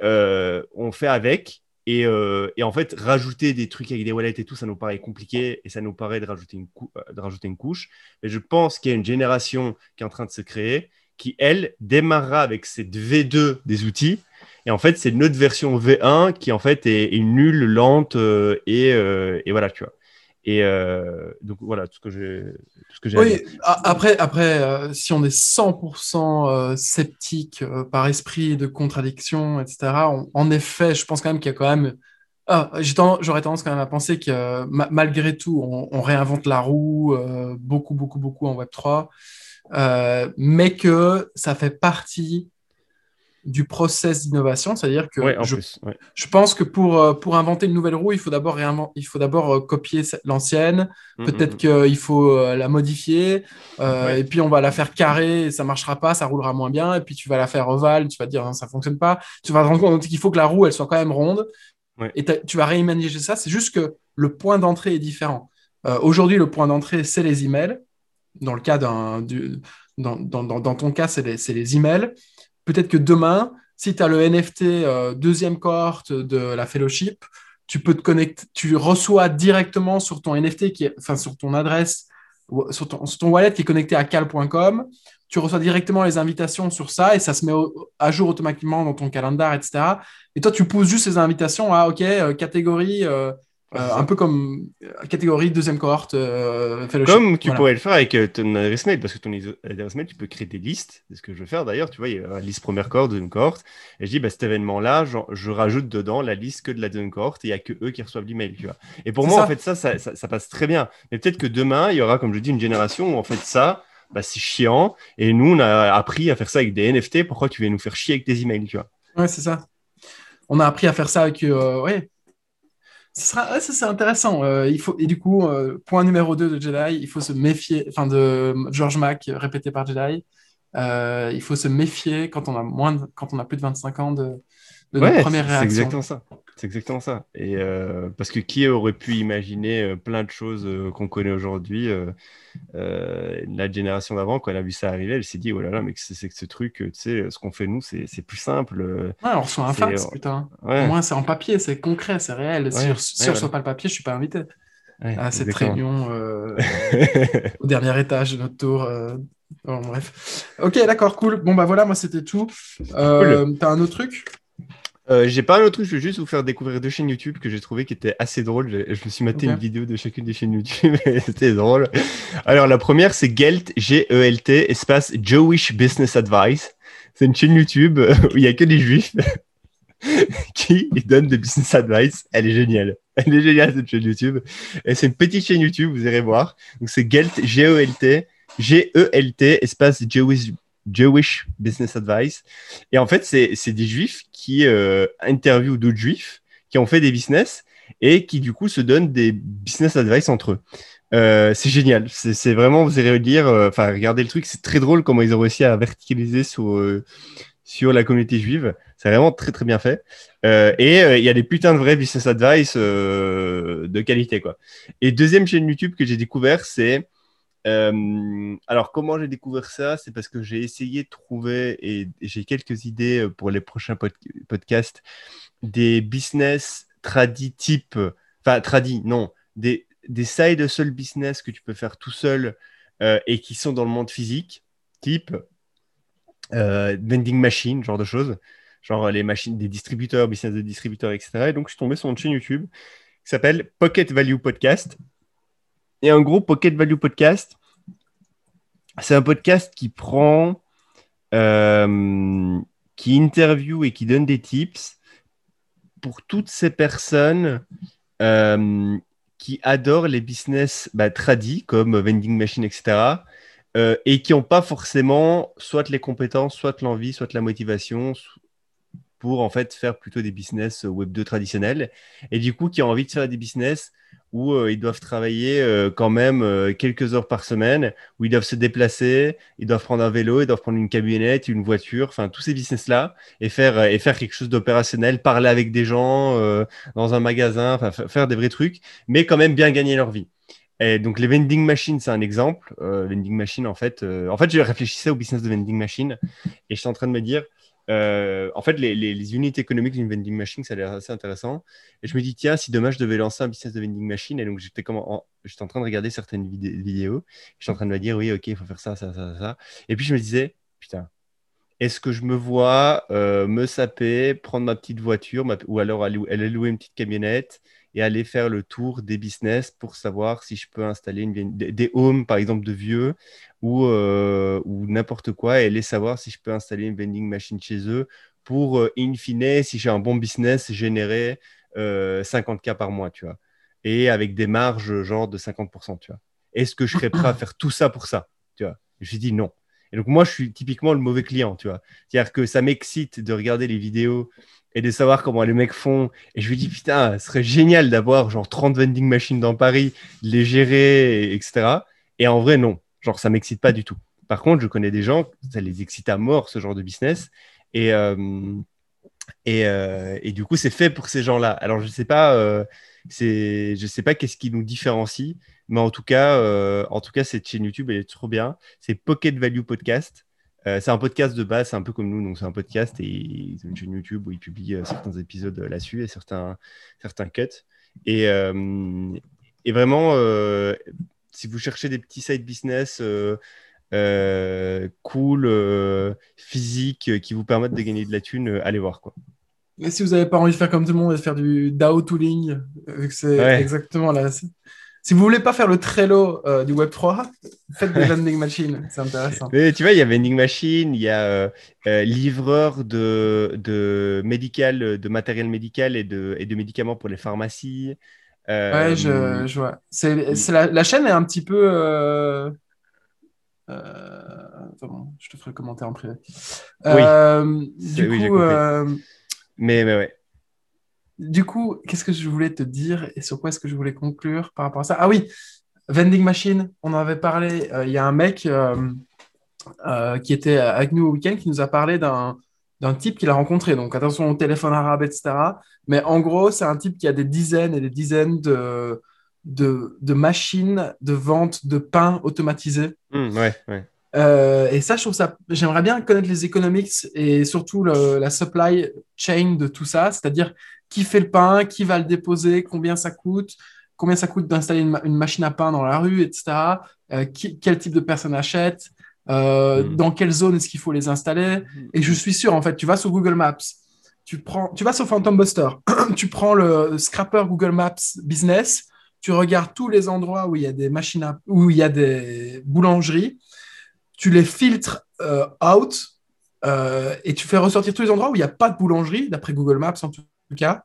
euh, on fait avec. Et, euh, et, en fait, rajouter des trucs avec des wallets et tout, ça nous paraît compliqué et ça nous paraît de rajouter une, euh, de rajouter une couche. Mais je pense qu'il y a une génération qui est en train de se créer qui, elle, démarrera avec cette V2 des outils. Et en fait, c'est notre version V1 qui, en fait, est, est nulle, lente et, et voilà, tu vois. Et euh, donc voilà tout ce que j'ai. Oui, après, après euh, si on est 100% euh, sceptique par esprit de contradiction, etc., en effet, je pense quand même qu'il y a quand même. Ah, J'aurais tendance quand même à penser que malgré tout, on, on, réinvente la roue beaucoup, beaucoup, beaucoup en Web3, mais que ça fait partie du process d'innovation, c'est-à-dire que je, je, pense que pour, euh, pour inventer une nouvelle roue, il faut d'abord il faut d'abord euh, copier l'ancienne, mm, peut-être mm, mm. qu'il faut euh, la modifier, et puis on va la faire carrée, et ça marchera pas, ça roulera moins bien, et puis tu vas la faire ovale, tu vas dire ça fonctionne pas, tu vas te rendre compte qu'il faut que la roue elle soit quand même ronde, et tu vas réimaginer ça. C'est juste que le point d'entrée est différent. Aujourd'hui, le point d'entrée c'est les emails. Dans le cas d'un dans, dans, dans, ton cas, c'est les, les emails. Peut-être que demain, si tu as le NFT euh, deuxième cohorte de la fellowship, tu peux te connecter, tu reçois directement sur ton NFT, qui est, enfin sur ton adresse, sur ton, wallet qui est connecté à cal.com, tu reçois directement les invitations sur ça et ça se met à jour automatiquement dans ton calendar, etc. Et toi, tu poses juste ces invitations à, OK, euh, catégorie euh, euh, un peu comme euh, catégorie deuxième cohorte euh, Comme tu pourrais le faire avec ton adresse mail, parce que ton adresse mail, tu peux créer des listes. C'est ce que je veux faire d'ailleurs. Tu vois, il y a la liste première cohorte, deuxième cohorte. Et je dis, bah, cet événement-là, je, rajoute dedans la liste que de la deuxième cohorte et il n'y a que eux qui reçoivent l'email. Tu vois. Et pour moi, en fait, ça ça, ça, passe très bien. Mais peut-être que demain, il y aura, comme je dis, une génération où en fait, ça, bah, c'est chiant. Et nous, on a appris à faire ça avec des NFT. Pourquoi tu viens nous faire chier avec des emails, tu vois? Ouais, c'est ça. On a appris à faire ça avec. ouais ça c'est intéressant. Euh, il faut, et du coup, euh, point numéro 2 de Jedi, il faut se méfier, enfin de George Mac répété par Jedi, il faut se méfier quand on a moins de, quand on a plus de 25 ans de, de nos premières réactions. C'est exactement ça. C'est exactement ça. Et euh, parce que qui aurait pu imaginer euh, plein de choses euh, qu'on connaît aujourd'hui La génération d'avant, quand elle a vu ça arriver, elle s'est dit oh là là, mais c'est que ce truc, tu sais, ce qu'on fait nous, c'est plus simple. Ouais, on reçoit un fax, putain. Au moins, c'est en papier, c'est concret, c'est réel. si, je ne reçois pas le papier, je suis pas invité à cette réunion au dernier étage de notre tour. bref. Ok, d'accord, cool. Bon, bah voilà, moi c'était tout. T'as un autre truc? Euh, j'ai pas un autre truc, je veux juste vous faire découvrir deux chaînes YouTube que j'ai trouvé qui étaient assez drôles. Je, me suis maté une vidéo de chacune des chaînes YouTube et c'était drôle. Alors la première c'est Gelt, G-E-L-T, espace Jewish Business Advice. C'est une chaîne YouTube où il y a que des juifs qui donnent des business advice. Elle est géniale. Elle est géniale cette chaîne YouTube. Et c'est une petite chaîne YouTube, vous irez voir. Donc c'est Gelt, G-E-L-T, G-E-L-T, espace Jewish Jewish Business Advice. Et en fait, c'est des juifs qui euh, interviewent d'autres juifs qui ont fait des business et qui du coup se donnent des business advice entre eux. Euh, c'est génial. C'est vraiment, vous allez dire, euh, enfin, regardez le truc, c'est très drôle comment ils ont réussi à verticaliser sur, sur la communauté juive. C'est vraiment très très bien fait. et il y a des putains de vrais business advice de qualité quoi. Et deuxième chaîne YouTube que j'ai découvert, c'est euh, alors, comment j'ai découvert ça? C'est parce que j'ai essayé de trouver, et, j'ai quelques idées euh, pour les prochains podcasts, des business tradi type, enfin, tradi, non, des, des side hustle business que tu peux faire tout seul euh, et qui sont dans le monde physique, type vending machine, genre de choses, genre les machines des distributeurs, business de distributeurs, etc. Et donc, je suis tombé sur une chaîne YouTube qui s'appelle Pocket Value Podcast. Et en gros, Pocket Value Podcast, c'est un podcast qui prend, euh, qui interview et qui donne des tips pour toutes ces personnes euh, qui adorent les business bah, tradis comme vending machine, etc. Euh, et qui n'ont pas forcément soit les compétences, soit l'envie, soit la motivation pour en fait faire plutôt des business Web 2 traditionnels. Et du coup, qui ont envie de faire des business où euh, ils doivent travailler euh, quand même euh, quelques heures par semaine, où ils doivent se déplacer, ils doivent prendre un vélo, ils doivent prendre une camionnette, une voiture, enfin tous ces business-là, et faire, et faire quelque chose d'opérationnel, parler avec des gens dans un magasin, faire des vrais trucs, mais quand même bien gagner leur vie. Et donc les vending machines, c'est un exemple. vending machine, en fait, en fait, je réfléchissais au business de vending machine, et je suis en train de me dire, euh, en fait, les, unités économiques d'une vending machine, ça a l'air assez intéressant. Et je me dis, tiens, si demain je devais lancer un business de vending machine, et donc j'étais en, j'étais en train de regarder certaines vidéos, j'étais en train de me dire, oui, ok, il faut faire ça, ça, ça, ça. Et puis je me disais, putain, est-ce que je me vois euh, me saper, prendre ma petite voiture, ou alors aller, aller louer une petite camionnette et aller faire le tour des business pour savoir si je peux installer une, des, homes, par exemple, de vieux ou, euh, ou n'importe quoi et aller savoir si je peux installer une vending machine chez eux pour, euh, in fine, si j'ai un bon business, générer 50K euh, par mois, tu vois. Et avec des marges genre de 50%, tu vois. Est-ce que je serais prêt à faire tout ça pour ça, tu vois? Je dis non. Et donc, moi, je suis typiquement le mauvais client, tu vois. C'est-à-dire que ça m'excite de regarder les vidéos et de savoir comment les mecs font. Et je me dis, putain, ce serait génial d'avoir genre 30 vending machines dans Paris, les gérer, etc. Et en vrai, non. Genre, ça m'excite pas du tout. Par contre, je connais des gens, ça les excite à mort, ce genre de business. Et, euh, et, euh, et, du coup, c'est fait pour ces gens-là. Alors, je sais pas, euh, je sais pas qu'est-ce qui nous différencie, mais en tout cas, en tout cas, cette chaîne YouTube, elle est trop bien. C'est Pocket Value Podcast. Euh, c'est un podcast de base, c'est un peu comme nous, donc c'est un podcast et ils ont une chaîne YouTube où ils publient euh, certains épisodes là-dessus et certains, certains cuts. Et, euh, et vraiment, si vous cherchez des petits side business cool, physiques, qui vous permettent de gagner de la thune, allez voir quoi. Et si vous n'avez pas envie de faire comme tout le monde et de faire du DAO tooling, c'est exactement là. Si vous voulez pas faire le Trello euh, du Web3, faites des vending machines, c'est intéressant. Mais tu vois, il y a vending machine, il y a euh, euh, livreur de, de, médical, de matériel médical et de, et de médicaments pour les pharmacies. ouais, je, je vois. C'est, la, la, chaîne est un petit peu. Attends, je te ferai le commentaire en privé. Oui. du coup. Mais, mais ouais. Du coup, qu'est-ce que je voulais te dire et sur quoi est-ce que je voulais conclure par rapport à ça? Ah oui, vending machine, on en avait parlé. Euh, il y a un mec, euh, qui était avec nous au week-end, qui nous a parlé d'un d'un type qu'il a rencontré. Donc attention au téléphone arabe, etc. Mais en gros, c'est un type qui a des dizaines et des dizaines de, de, machines de vente de pain automatisées. Mmh, ouais, ouais. Euh, et ça, je trouve ça. J'aimerais bien connaître les economics et surtout la supply chain de tout ça, c'est-à-dire qui fait le pain, qui va le déposer, combien ça coûte, combien ça coûte d'installer une, machine à pain dans la rue, etc. Euh, quel type de personne achète, euh, mm. dans quelle zone est-ce qu'il faut les installer. Et je suis sûr, en fait, tu vas sur Google Maps, tu, prends, tu vas sur Phantom Buster, tu prends le scrapper Google Maps Business, tu regardes tous les endroits où il y a des machines à, où il y a des boulangeries, tu les filtres euh, out et tu fais ressortir tous les endroits où il n'y a pas de boulangerie, d'après Google Maps en tout cas.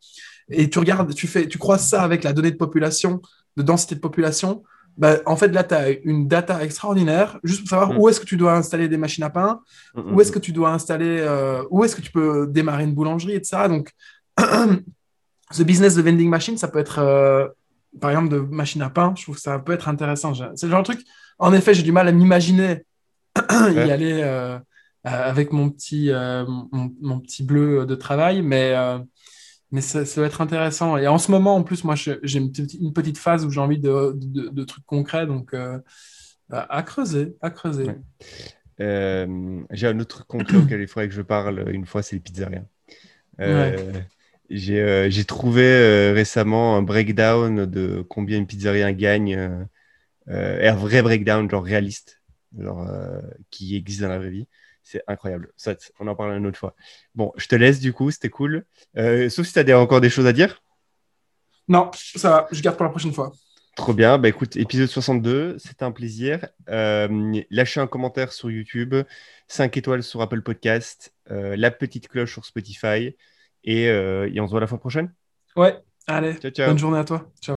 Et tu regardes, tu fais, tu croises ça avec la donnée de population, de densité de population. Bah, en fait, là, tu as une data extraordinaire, juste pour savoir mm. où est-ce que tu dois installer des machines à pain, mm, mm, où est-ce que tu dois installer, euh, où est-ce que tu peux démarrer une boulangerie, etc. Donc, ce business de vending machine, ça peut être, euh, par exemple, de machine à pain, je trouve que ça peut être intéressant. C'est le genre de truc, en effet, j'ai du mal à m'imaginer y aller euh, avec mon petit, mon, petit bleu de travail, mais mais ça, va être intéressant. Et en ce moment, en plus, moi, j'ai une, petite phase où j'ai envie de, trucs concrets, donc euh, à creuser, à creuser. Euh, j'ai un autre truc concret auquel il faudrait que je parle une fois, c'est les pizzerias. Euh, j'ai trouvé récemment un breakdown de combien une pizzeria gagne, un vrai breakdown, genre réaliste, genre, qui existe dans la vraie vie. C'est incroyable. Ça, on en parle une autre fois. Bon, je te laisse du coup, c'était cool. Euh, sauf si tu as encore des choses à dire. Non, ça va, je garde pour la prochaine fois. Trop bien. Bah écoute, épisode 62, c'était un plaisir. Euh, lâchez un commentaire sur YouTube, 5 étoiles sur Apple Podcast, euh, la petite cloche sur Spotify. Et, et, on se voit la fois prochaine. Ouais, allez. Ciao, ciao. Bonne journée à toi. Ciao.